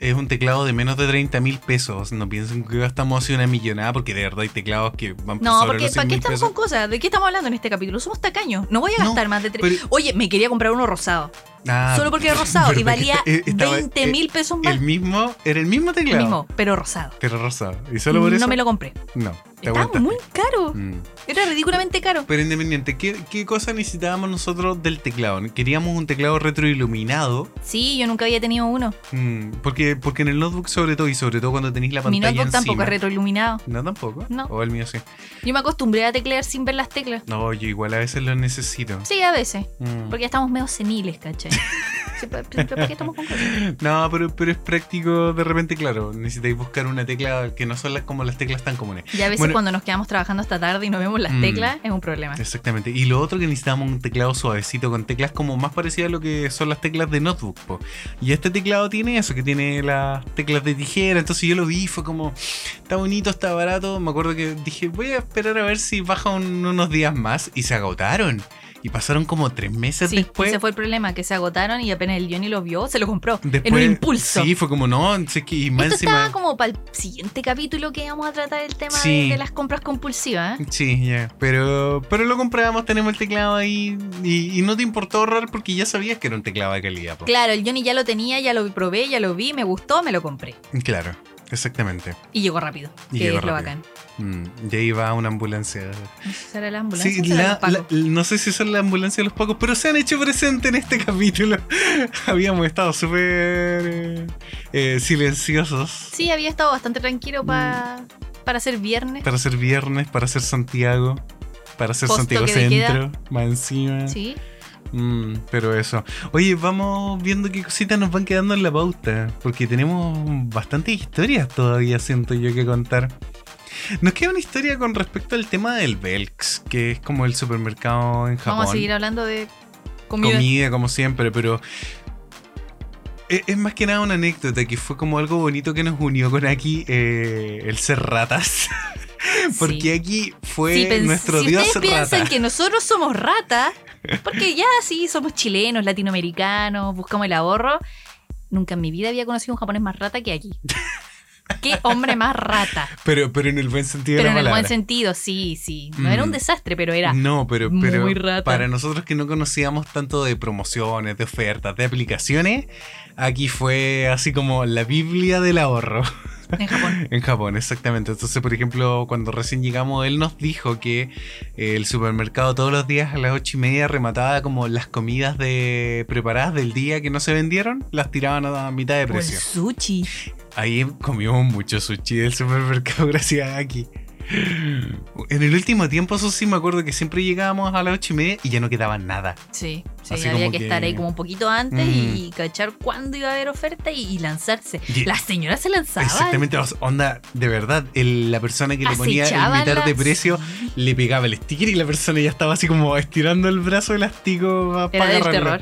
Es un teclado de menos de 30 mil pesos. No piensen que gastamos así una millonada porque de verdad hay teclados que van No, sobre porque los 100 ¿para qué estamos pesos. con cosas? ¿De qué estamos hablando en este capítulo? Somos tacaños. No voy a No, gastar más de tres. pero- Oye, me quería comprar uno rosado. Ah, solo porque era <laughs> rosado y valía eh, estaba- 20 eh, mil pesos más. El mismo, era el mismo El teclado. mismo, pero rosado. Pero rosado. Y solo por eso. No me lo compré. No, Estaba muy caro. Mm. Era ridículamente caro. Pero independiente, ¿qué, ¿qué cosa necesitábamos nosotros del teclado? Queríamos un teclado retroiluminado. Sí, yo nunca había tenido uno. mm, porque, porque en el notebook, sobre todo, y sobre todo cuando tenéis la Mi pantalla notebook tampoco es retroiluminado. No, tampoco. No. O el mío sí. Yo me acostumbré a teclear sin ver las teclas. No, yo igual a veces lo necesito. Sí, a veces. Mm. Porque ya estamos medio seniles, ¿cachai? <laughs> ¿para qué estamos con cosas? No, pero, pero es práctico de repente, claro. Necesitáis buscar una tecla que no son las, como las teclas tan comunes. Y a veces Bueno. Cuando nos quedamos trabajando hasta tarde y no vemos las Mm. teclas, es un problema. Exactamente. Y lo otro que necesitamos un teclado suavecito con teclas como más parecidas a lo que son las teclas de notebook. po. Y este teclado tiene eso, que tiene las teclas de tijera. Entonces yo lo vi, fue como, está bonito, está barato. Me acuerdo que dije, voy a esperar a ver si baja un- unos días más. Y se agotaron. Y pasaron como tres meses Sí, después. ese fue el problema, que se agotaron y apenas el Johnny lo vio, se lo compró. en un impulso. Sí, fue como, no, sé que y más Esto encima. estaba como para el siguiente capítulo que íbamos a tratar el tema Sí. de, de las compras compulsivas. ¿eh? Sí, ya. Pero, pero lo compramos, tenemos el teclado ahí. Y, y no te importó ahorrar porque ya sabías que era un teclado de calidad. po. Claro, el Johnny ya lo tenía, ya lo probé, ya lo vi, me gustó, me lo compré. Claro, exactamente. Y llegó rápido, Y que llegó es lo rápido. bacán. Mm, y ahí va una ambulancia. No sé si será la ambulancia Sí, la- la- no sé si son la ambulancia de los pocos, pero se han hecho presentes en este <laughs> capítulo. <laughs> Habíamos estado súper eh, eh, silenciosos Sí, había estado bastante tranquilo pa- para ser viernes. para ser viernes, para ser Santiago, para ser Santiago. Centro, más encima. Sí. Mm, pero eso. Oye, vamos viendo qué cositas nos van quedando en la pauta. Porque tenemos bastantes historias todavía, siento yo, que contar. Nos queda una historia con respecto al tema del Belks, que es como el supermercado en Japón. Vamos a seguir hablando de comida. Comida, como siempre, pero. Es, es más que nada una anécdota que fue como algo bonito que nos unió con aquí eh, el ser ratas. <laughs> Porque Sí. aquí fue Si nuestro si dios ustedes piensan que nosotros somos ratas, porque ya sí, somos chilenos, latinoamericanos, buscamos el ahorro, nunca en mi vida había conocido un japonés más rata que aquí. ¿Qué hombre más rata? Pero, pero en el buen sentido Pero de en la el buen sentido, sí, sí. No era un Mm. desastre, pero era No, pero, muy pero rata. para nosotros que no conocíamos tanto de promociones, de ofertas, de aplicaciones, aquí fue así como la Biblia del ahorro. En Japón. <laughs> En Japón, exactamente. Entonces, por ejemplo, cuando recién llegamos, él nos dijo que eh, el supermercado todos los días a las ocho y media remataba como las comidas de preparadas del día que no se vendieron, las tiraban a mitad de O el precio. sushi. Ahí comimos mucho sushi del supermercado <laughs> gracias a aquí. En el último tiempo, eso sí, me acuerdo que siempre llegábamos a las ocho y media y ya no quedaba nada. Sí, sí Así había que, que- estar ahí como un poquito antes Mm. y cachar cuándo iba a haber oferta y, y lanzarse. Y- Las señoras se lanzaban. Exactamente, onda, de verdad, el- la persona que le ponía el meter de precio Sí. le pegaba el sticker y la persona ya estaba así como estirando el brazo elástico pa- Era para del agarrarlo. terror.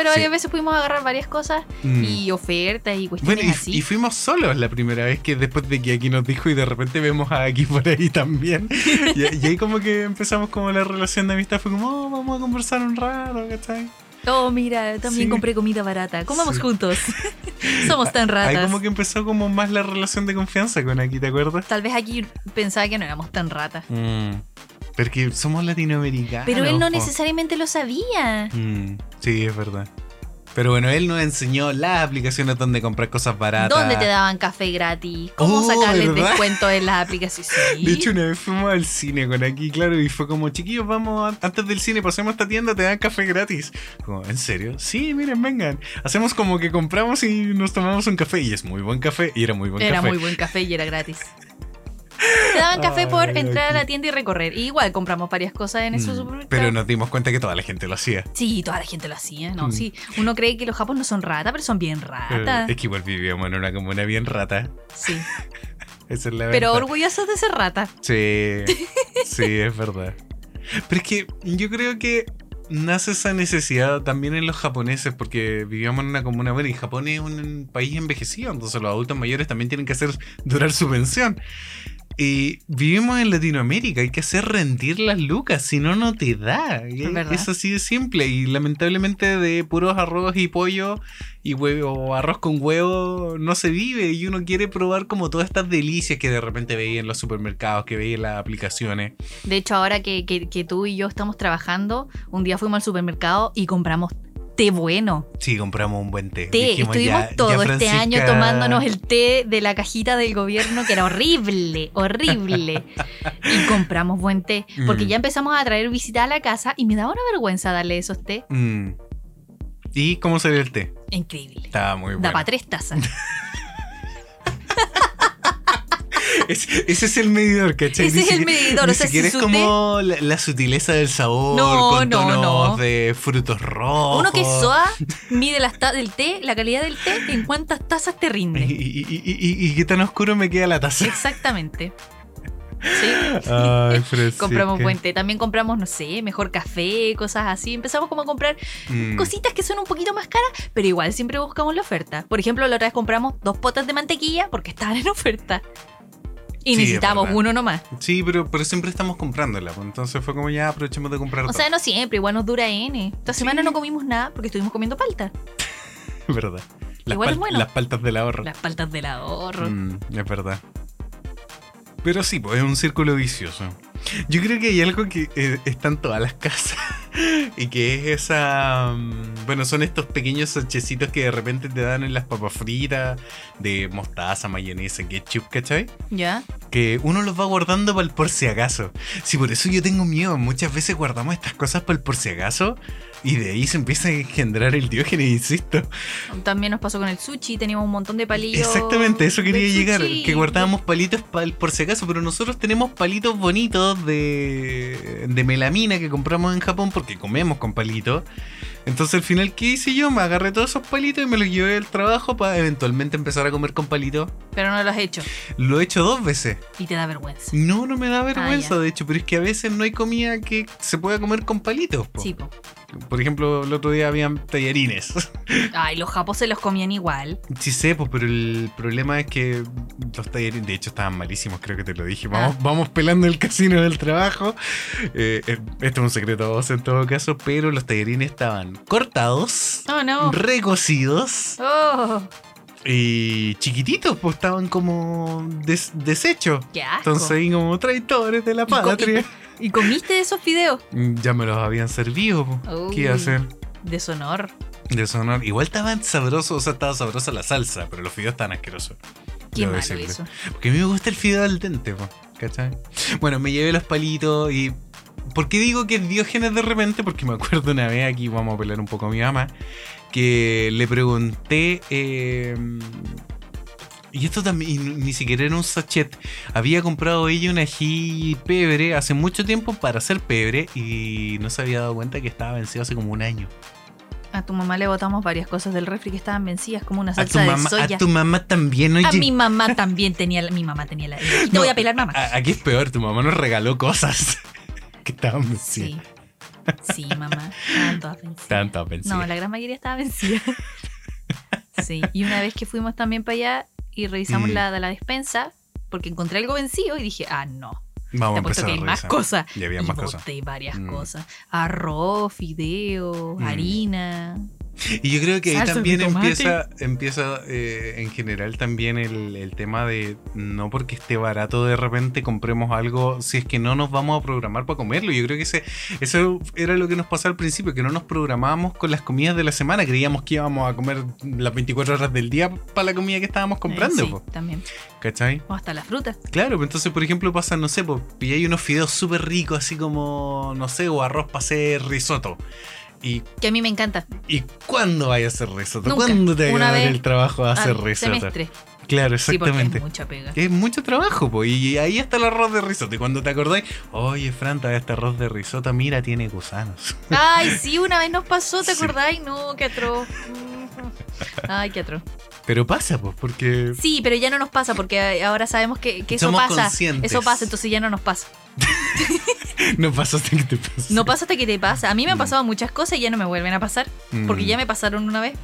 Pero Sí. varias veces pudimos agarrar varias cosas Mm. y ofertas y Bueno, cuestiones y, así. y fuimos solos la primera vez que después de que aquí nos dijo y de repente vemos a aquí por ahí también. <laughs> y, y ahí como que empezamos como la relación de amistad, fue como, oh, vamos a conversar un rato, ¿cachai? Oh, mira, también Sí. compré comida barata. Comamos Sí. juntos. <laughs> Somos tan Ahí ratas. como que empezó como más la relación de confianza con aquí, ¿te acuerdas? Tal vez aquí pensaba que no éramos tan ratas. Porque somos latinoamericanos. Pero él no po. necesariamente lo sabía. Mm, sí, es verdad. Pero bueno, él nos enseñó las aplicaciones donde comprar cosas baratas. ¿Dónde te daban café gratis? ¿Cómo Oh, sacarles ¿verdad? descuento en las aplicaciones? Sí. De hecho, una vez fuimos al cine con aquí, claro, y fue como, chiquillos, vamos, a- antes del cine pasemos a esta tienda, te dan café gratis. Como, ¿en serio? Sí, miren, vengan. Hacemos como que compramos y nos tomamos un café, y es muy buen café, y era muy buen Era café. muy buen café y era gratis. <laughs> Te daban café por entrar a la tienda y recorrer. Y igual compramos varias cosas en esos Mm, supermercados. Pero nos dimos cuenta que toda la gente lo hacía. Sí, toda la gente lo hacía, ¿no? Mm. Sí. Uno cree que los japoneses no son ratas, pero son bien Eh, ratas. es que igual vivíamos en una comuna bien rata. Sí. <laughs> Esa es la Pero verdad. orgullosos de ser rata. Sí, <laughs> sí, es verdad. Pero es que yo creo que nace esa necesidad también en los japoneses, porque vivíamos en una comuna, bueno, y Japón es un país envejecido, entonces los adultos mayores también tienen que hacer durar su pensión. Y vivimos en Latinoamérica, hay que hacer rendir las lucas, si no, no te da. Es verdad. Es así de simple. Y lamentablemente de puros arroz y pollo y huevo, arroz con huevo no se vive. Y uno quiere probar como todas estas delicias que de repente veía en los supermercados, que veía en las aplicaciones. De hecho, ahora que, que- que tú y yo estamos trabajando, un día fuimos al supermercado y compramos té bueno. Sí, compramos un buen té. Té. Dijimos, Estuvimos ya- ya todo este año tomándonos el té de la cajita del gobierno, que era horrible, horrible. <laughs> Y compramos buen té. Porque Mm. ya empezamos a traer visita a la casa y me daba una vergüenza darle esos té. Mm. ¿Y cómo salió el té? Increíble. Estaba muy Da bueno. para tres tazas. <laughs> Es- ese es el medidor, ¿cachai? Ese Ni es el medidor, Ni o sea, siquiera si es como la, la sutileza del sabor, No, con no, tonos no. de frutos rojos. Uno que SOA mide las del té, la calidad del té, en cuántas tazas te rinde. y- y- y- y qué tan oscuro me queda la taza. Exactamente. Sí. Ay. <laughs> Compramos buen té. También compramos, no sé, mejor café, cosas así. Empezamos como a comprar Mm. cositas que son un poquito más caras, pero igual siempre buscamos la oferta. Por ejemplo, la otra vez compramos dos potas de mantequilla porque estaban en oferta. Y Sí, verdad. uno nomás. Sí, pero, pero siempre estamos comprándola. pues, Entonces fue como ya aprovechemos de comprar O sea, no siempre, igual nos dura N. Esta semana no comimos nada porque estuvimos comiendo palta. <laughs> verdad. Las, Igual es bueno. las paltas del ahorro. Las paltas del ahorro. Mm, es verdad. Pero sí, pues es un círculo vicioso. Yo creo que hay algo que eh, está en todas las <laughs> casas y que es esa... mm, Bueno, son estos pequeños sachecitos que de repente te dan en las papas fritas de mostaza, mayonesa, ketchup, ¿cachai? ¿Ya? Que uno los va guardando para el por si acaso. Sí, por eso yo tengo miedo. Muchas veces guardamos estas cosas para el por si acaso y de ahí se empieza a engendrar el diógenes, insisto. También nos pasó con el sushi, teníamos un montón de palillos. Exactamente, eso quería llegar. sushi. Que guardábamos palitos pal- por si acaso, pero nosotros tenemos palitos bonitos de, de melamina que compramos en Japón porque comemos con palitos. Entonces al final, ¿qué hice yo? Me agarré todos esos palitos y me los llevé al trabajo para eventualmente empezar a comer con palitos. Pero no lo has hecho. Lo he hecho dos veces. Y te da vergüenza. No, no me da vergüenza, Ah, ya. de hecho, pero es que a veces no hay comida que se pueda comer con palitos. po. Sí, po. Por ejemplo, el otro día habían tallarines. <laughs> Ay, los japos se los comían igual. Sí sé, pues, pero el problema es que los tallarines, de hecho, estaban malísimos, creo que te lo dije. Vamos, Ah. vamos pelando el casino del trabajo. Eh, eh, esto es un secreto a vos en todo caso, pero los tallarines estaban cortados, Oh, no. recocidos Oh, y chiquititos, pues estaban como des-. Entonces ahí como traidores de la patria. ¿Y comiste esos fideos? <laughs> Ya me los habían servido. ¿qué iba a hacer? Deshonor. Deshonor. Igual estaban sabrosos, o sea, estaba sabrosa la salsa, pero los fideos estaban asquerosos. Qué malo eso. Porque a mí me gusta el fideo al dente, po, ¿cachai? Bueno, me llevé los palitos y. ¿Por qué digo que es Diógenes de repente? Porque me acuerdo una vez, aquí vamos a pelear un poco a mi mamá, que le pregunté. eh, y esto también, y ni siquiera era un sachet. Había comprado ella un ají pebre hace mucho tiempo para hacer pebre y no se había dado cuenta que estaba vencido hace como un año. A tu mamá le botamos varias cosas del refri que estaban vencidas, como una A tu, salsa de mamá, soya. a tu mamá también, oye. A mi mamá también tenía la, mi mamá tenía la. Te <laughs> No, voy a pelar, mamá. Aquí es peor, tu mamá nos regaló cosas <laughs> que estaban vencidas. Sí. Sí, mamá. Estaban todas vencidas. Estaban todas vencidas. No, la gran mayoría estaba vencida. <laughs> Sí. Y una vez que fuimos también para allá y revisamos Mm. la de la despensa, porque encontré algo vencido y dije, ah, no. Vamos Te a empezar que a hay más cosas. Y había y más cosas. boté varias Mm. cosas. Arroz, fideo, Mm. harina. Y yo creo que ahí también empieza, empieza eh, en general también el, el tema de no porque esté barato de repente compremos algo si es que no nos vamos a programar para comerlo. Yo creo que ese, eso era lo que nos pasó al principio, que no nos programábamos con las comidas de la semana. Creíamos que íbamos a comer las 24 horas del día para la comida que estábamos comprando. Eh, sí, po, también. ¿Cachai? O hasta la fruta. Claro, pues entonces, por ejemplo, pasa, no sé, pues pilláis unos fideos súper ricos, así como, no sé, o arroz para hacer risotto. ¿Y, Que a mí me encanta. ¿Y cuándo vaya a hacer risotto? Nunca. ¿Cuándo te va a dar el trabajo a hacer risotto? semestre. Claro, Sí, exactamente. es mucha pega. es mucho trabajo, pues. Y ahí está el arroz de risotto. Y cuando te acordáis, oye, Franta, este arroz de risotto, mira, tiene gusanos. Ay, sí, una vez nos pasó, ¿te <laughs> Sí. acordáis? No, qué atroz. <laughs> Ay, qué atroz. Pero pasa, pues, porque. Sí, pero ya no nos pasa porque ahora sabemos que, que eso Somos pasa. conscientes. Eso pasa, entonces ya no nos pasa. <laughs> No pasa hasta que te pasa. No pasa hasta que te pasa. A mí me han Mm. pasado muchas cosas y ya no me vuelven a pasar. Porque Mm. ya me pasaron una vez.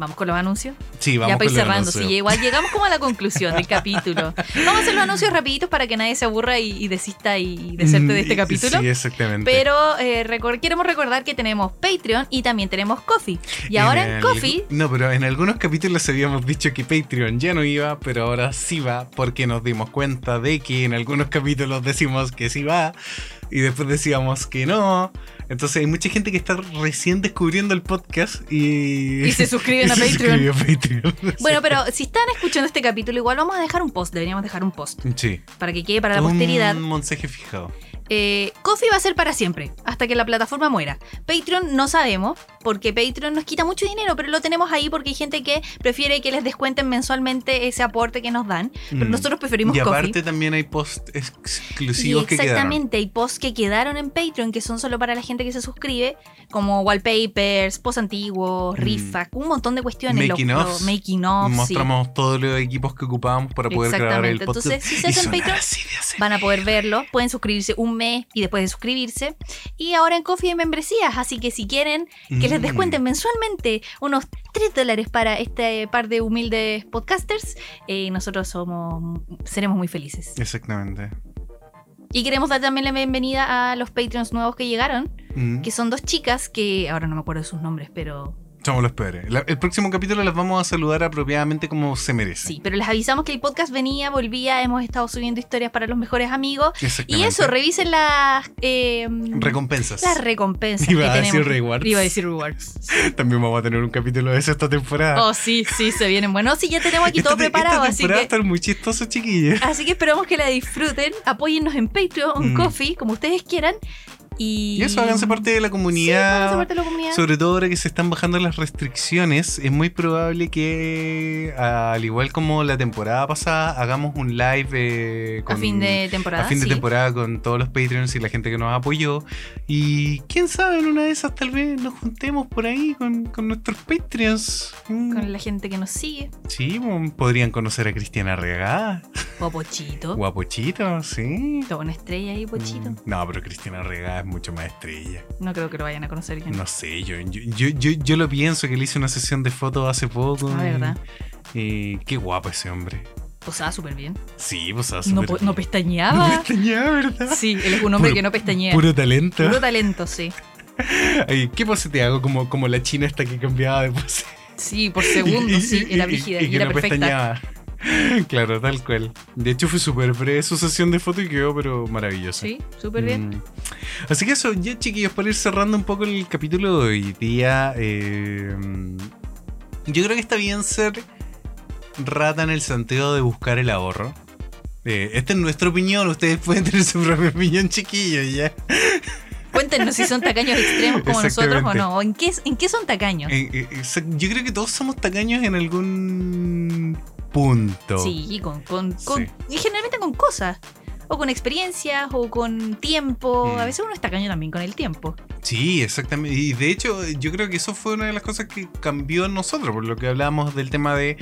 Vamos con los anuncios. Sí, vamos ya para ir cerrando. Sí, igual llegamos como a la conclusión del capítulo. <laughs> Vamos a hacer los anuncios rapiditos para que nadie se aburra y, y desista y deserte de este Mm, capítulo. Sí, exactamente. Pero eh, recor- queremos recordar que tenemos Patreon y también tenemos Coffee. Y ahora en Coffee No, pero en algunos capítulos habíamos dicho que Patreon ya no iba, pero ahora sí va, porque nos dimos cuenta de que en algunos capítulos decimos que sí va, y después decíamos que no. Entonces hay mucha gente que está recién descubriendo el podcast y. Y se suscriben <laughs> a se Patreon. suscribió a Patreon. <laughs> Bueno, pero si están escuchando este capítulo, igual vamos a dejar un post. Deberíamos dejar un post Sí. para que quede para la Un posteridad. mensaje fijado. Eh, Coffee va a ser para siempre, hasta que la plataforma muera. Patreon no sabemos, porque Patreon nos quita mucho dinero, pero lo tenemos ahí porque hay gente que prefiere que les descuenten mensualmente ese aporte que nos dan. Pero Mm. nosotros preferimos Y Coffee. aparte también hay posts exclusivos que quedaron. exactamente, hay posts que quedaron en Patreon que son solo para la gente que se suscribe, como wallpapers, posts antiguos, Mm. rifas, un montón de cuestiones. Making los making ofs, sí. Mostramos todos los equipos que ocupábamos para poder grabar el podcast. Entonces, si se hacen Patreon. Van a poder verlo, pueden suscribirse un mes y después de suscribirse. Y ahora en Coffee hay membresías, así que si quieren que les Mm. descuenten mensualmente unos 3 dólares para este par de humildes podcasters, eh, nosotros somos seremos muy felices. Exactamente. Y queremos dar también la bienvenida a los Patreons nuevos que llegaron, Mm. que son dos chicas que ahora no me acuerdo de sus nombres, pero Somos los peores. La- el próximo capítulo las vamos a saludar apropiadamente como se merece. sí, pero les avisamos que el podcast venía, volvía, hemos estado subiendo historias para los mejores amigos. Y eso, revisen las... eh, Recompensas. las recompensas Iba que a decir rewards. Iba a decir rewards. <laughs> También vamos a tener un capítulo de eso esta temporada. Oh, sí, sí, se vienen. Bueno, sí, ya tenemos aquí Esta todo preparado, esta así temporada va a que, estar muy chistoso, chiquillos. así que esperamos que la disfruten. Apóyennos en Patreon, en Mm. Coffee, como ustedes quieran. Y, Y eso, háganse parte de la Sí, comunidad. háganse parte de la comunidad. Sobre todo ahora que se están bajando las restricciones, es muy probable que, al igual como la temporada pasada, hagamos un live eh, a fin de temporada. a fin de sí. temporada con todos los Patreons y la gente que nos apoyó. Y quién sabe, en una de esas tal vez nos juntemos por ahí con, con nuestros Patreons. Mm. Con la gente que nos sigue. Sí, podrían conocer a Cristiana Regada. O Pochito. Guapochito, sí. Toda una estrella ahí, Pochito. Mm, No, pero Cristiana Regada es mucho más estrella. No creo que lo vayan a conocer. No sé, yo, yo, yo, yo, yo lo pienso que le hice una sesión de fotos hace poco. Ah, y- ¿verdad? y qué guapo ese hombre. Posaba súper bien. Sí, No, súper po- bien. no No pestañeaba. pestañeaba, ¿verdad? Sí, él es un hombre Puro- que no pestañea. Puro talento. Puro talento, sí. <laughs> Ay, ¿Qué pose te hago? Como, como la china esta que cambiaba de pose. Sí, por segundos, <laughs> sí. Era brígida y, era no perfecta. pestañeaba. <laughs> Claro, tal cual. De hecho, fue súper breve su sesión de foto y quedó, pero maravillosa. Sí, súper bien. Mm. Así que eso, ya chiquillos, para ir cerrando un poco el capítulo de hoy día, eh, yo creo que está bien ser rata en el sentido de buscar el ahorro. Eh, esta es nuestra opinión, ustedes <laughs> pueden tener su propia opinión, chiquillos, ya. Cuéntenos si son tacaños extremos como nosotros o no. ¿O en qué, en qué son tacaños? Eh, eh, yo creo que todos somos tacaños en algún punto. Sí, con, con, con- Sí. y generalmente con cosas. O con experiencias, o con tiempo. Mm. A veces uno es tacaño también con el tiempo. Sí, exactamente. Y de hecho, yo creo que eso fue una de las cosas que cambió en nosotros, por lo que hablábamos del tema de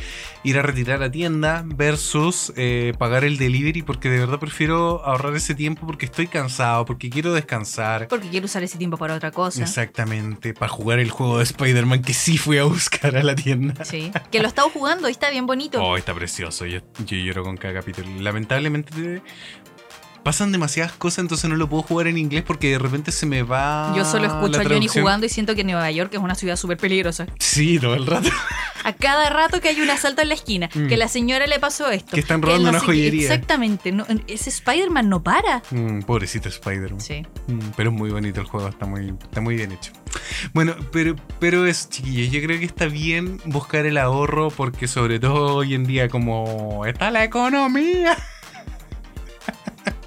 ir a retirar a tienda versus eh, pagar el delivery, porque de verdad prefiero ahorrar ese tiempo porque estoy cansado, porque quiero descansar. Porque quiero usar ese tiempo para otra cosa. Exactamente, para jugar el juego de Spider-Man que sí fui a buscar a la tienda. Sí. Que lo he estado jugando y está bien bonito. Oh, está precioso. Yo, yo lloro con cada capítulo. Lamentablemente pasan demasiadas cosas, entonces no lo puedo jugar en inglés porque de repente se me va. Yo solo escucho a Johnny jugando y siento que Nueva York es una ciudad súper peligrosa. Sí, todo el rato. A cada rato que hay un asalto en la esquina, Mm. que la señora le pasó esto. Que están robando una joyería. Exactamente. no- ese Spider-Man no para. Mm, pobrecito Spider-Man. Sí. Mm, pero es muy bonito el juego, está muy, está muy bien hecho. Bueno, pero, pero es, chiquillos, yo creo que está bien buscar el ahorro porque sobre todo hoy en día como está la economía.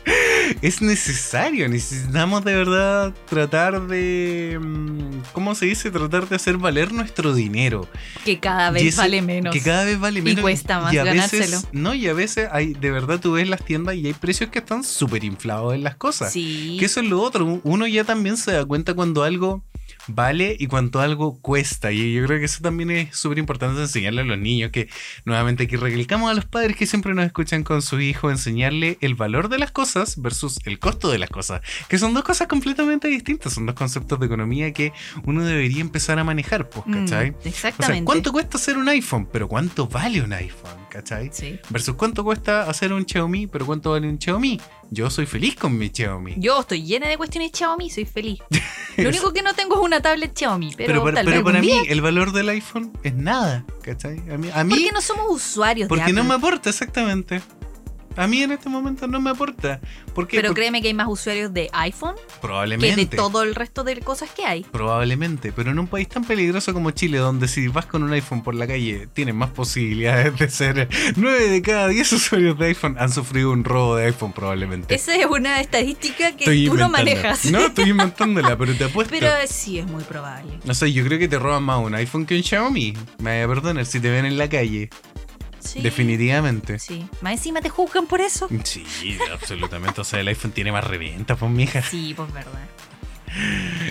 <laughs> Es necesario, necesitamos de verdad tratar de... mm, ¿Cómo se dice? Tratar de hacer valer nuestro dinero. Que cada Y vez vale menos. Que cada vez vale menos. cuesta más y a ganárselo. Veces, no, y a veces hay, de verdad tú ves las tiendas y hay precios que están súper inflados en las cosas. Sí. Que eso es lo otro. Uno ya también se da cuenta cuando algo vale y cuánto algo cuesta. Y yo creo que eso también es súper importante enseñarle a los niños. Que nuevamente aquí recalcamos a los padres que siempre nos escuchan con su hijo, enseñarle el valor de las cosas versus el costo de las cosas. Que son dos cosas completamente distintas. Son dos conceptos de economía que uno debería empezar a manejar, pues, Mm, ¿cachai? O exactamente. sea, ¿cuánto cuesta hacer un iPhone? Pero ¿cuánto vale un iPhone? ¿Cachai? Sí. Versus cuánto cuesta hacer un Xiaomi, pero cuánto vale un Xiaomi. Yo soy feliz con mi Xiaomi. Yo estoy llena de cuestiones Xiaomi, soy feliz. <laughs> Lo único que no tengo es una tablet Xiaomi, pero, pero para, tal pero para mí el valor del iPhone es nada, ¿cachai? A mí, a mí Porque no somos usuarios porque de no Apple. me aporta exactamente. A mí en este momento no me aporta. ¿Por qué? Pero Porque créeme que hay más usuarios de iPhone que probablemente. de todo el resto de cosas que hay. Probablemente, pero en un país tan peligroso como Chile, donde si vas con un iPhone por la calle, tienes más posibilidades de ser 9 de cada 10 usuarios de iPhone han sufrido un robo de iPhone probablemente. Esa es una estadística que Estoy tú no manejas. No, estoy inventándola, pero te apuesto. Pero sí es muy probable. No sé, yo creo que te roban más un iPhone que un Xiaomi. Me vaya a perdonar si te ven en la calle. Sí. Definitivamente. Sí. Más encima te juzgan por eso. Sí, absolutamente. O sea, el iPhone tiene más reventa, pues mija. Sí, pues verdad.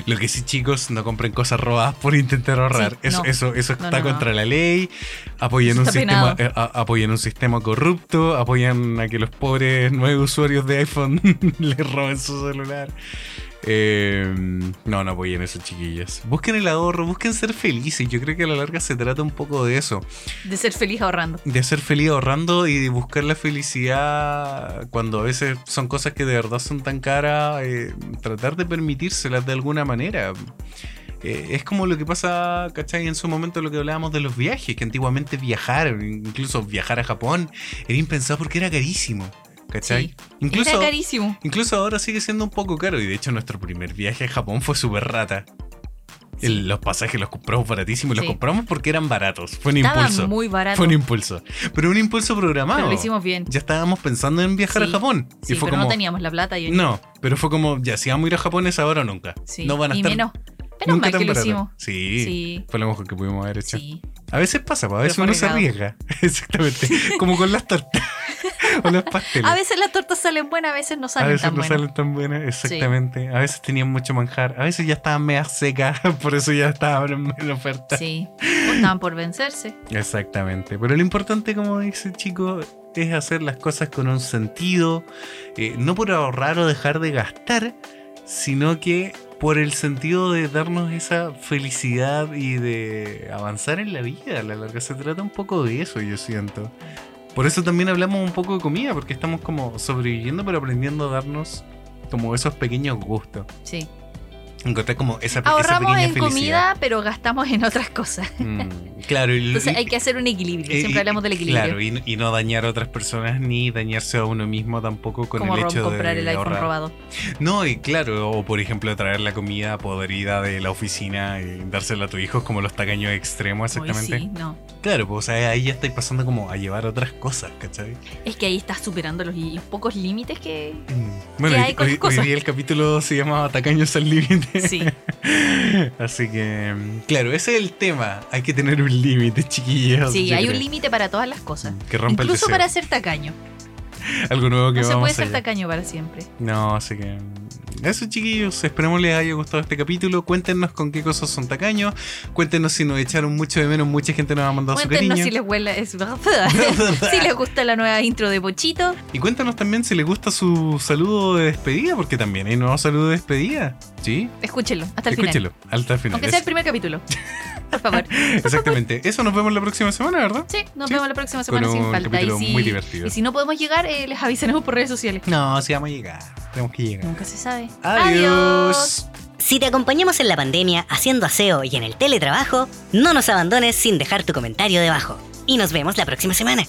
Lo que sí, chicos, no compren cosas robadas por intentar ahorrar. Sí, eso, no. eso, eso está no, no. contra la ley. Apoyan un, sistema, eh, a- apoyan un sistema corrupto. Apoyan a que los pobres nueve usuarios de iPhone <laughs> les roben su celular. Eh, no, no apoyen eso, chiquillos. Busquen el ahorro, busquen ser felices. Yo creo que a la larga se trata un poco de eso. De ser feliz ahorrando. De ser feliz ahorrando y de buscar la felicidad cuando a veces son cosas que de verdad son tan caras, eh, tratar de permitírselas de alguna manera. Eh, es como lo que pasa, ¿cachai? En su momento lo que hablábamos de los viajes, que antiguamente viajar, incluso viajar a Japón, era impensado porque era carísimo, ¿cachai? Sí. Incluso, Era carísimo. incluso ahora sigue siendo un poco caro y de hecho nuestro primer viaje a Japón fue súper rata. Sí. El- los pasajes los compramos baratísimos, los Sí. compramos porque eran baratos, fue un Estaba impulso. muy barato. Fue un impulso. Pero un impulso programado. Pero lo hicimos bien. Ya estábamos pensando en viajar Sí. a Japón. Y fue pero como. no teníamos la plata. Yo No, pero fue como, ya, si vamos a ir a Japón es ahora o nunca. Sí. No van a y estar. menos. Menos nunca mal tan que lo hicimos. Sí. Fue lo mejor que pudimos haber hecho. Sí. A veces pasa, pues, a veces uno se arriesga. <laughs> Exactamente. como con las tortas. <laughs> <laughs> o los pasteles. A veces las tortas salen buenas, a veces no A salen veces tan no buenas. salen tan buenas, exactamente. A veces tenían mucho manjar, a veces ya estaban medio secas, <laughs> por eso ya estaban en oferta. Sí. O estaban por vencerse. Exactamente. Pero lo importante, como dice el chico, es hacer las cosas con un sentido, eh, no por ahorrar o dejar de gastar, sino que por el sentido de darnos esa felicidad y de avanzar en la vida. A la larga se trata un poco de eso, yo siento. Por eso también hablamos un poco de comida, porque estamos como sobreviviendo, pero aprendiendo a darnos como esos pequeños gustos. Sí. Encontrar como esa, Ahorramos en felicidad. comida, pero gastamos en otras cosas. <laughs> Mm, claro, y- Entonces hay que hacer un equilibrio. Siempre y- hablamos del equilibrio. Claro, y, y no dañar a otras personas ni dañarse a uno mismo tampoco con Como el hecho comprar de el iPhone ahorrar. robado. No, y claro, o por ejemplo traer la comida podrida de la oficina y dársela a tu hijo como los tacaños extremos, exactamente. sí, no. Claro, pues o sea, ahí ya estáis pasando como a llevar otras cosas, ¿cachai? Es que ahí estás superando los, pocos límites que. Mm. Bueno, ¿Qué hoy, hay hoy- hoy día el capítulo se llamaba Tacaños al límite. Sí. <laughs> Así que, claro, ese es el tema. Hay que tener un límite, chiquillos. Sí, hay un límite para todas las cosas. Que rompa Incluso el para ser tacaño. <laughs> Algo nuevo que No se vamos puede a ser tacaño para siempre. No, así que. Eso, chiquillos. Esperemos les haya gustado este capítulo. Cuéntenos con qué cosas son tacaños. Cuéntenos si nos echaron mucho de menos. Mucha gente nos ha mandado su Cuéntenos cariño. si les huele. es- <laughs> si les gusta la nueva intro de Pochito. Y cuéntanos también si les gusta su saludo de despedida, porque también hay nuevo saludo de despedida. ¿Sí? Escúchenlo hasta el final. Escúchelo, hasta el final. Aunque sea el primer capítulo. <laughs> Por favor. Exactamente. Eso nos vemos la próxima semana, ¿verdad? Sí, nos Sí. vemos la próxima Con semana sin falta. Y si, muy divertido. y si no podemos llegar, eh, les avisaremos por redes sociales. No, sí vamos a llegar. Tenemos que llegar. Nunca se sabe. Adiós. Si te acompañamos en la pandemia haciendo aseo y en el teletrabajo, no nos abandones sin dejar tu comentario debajo. Y nos vemos la próxima semana.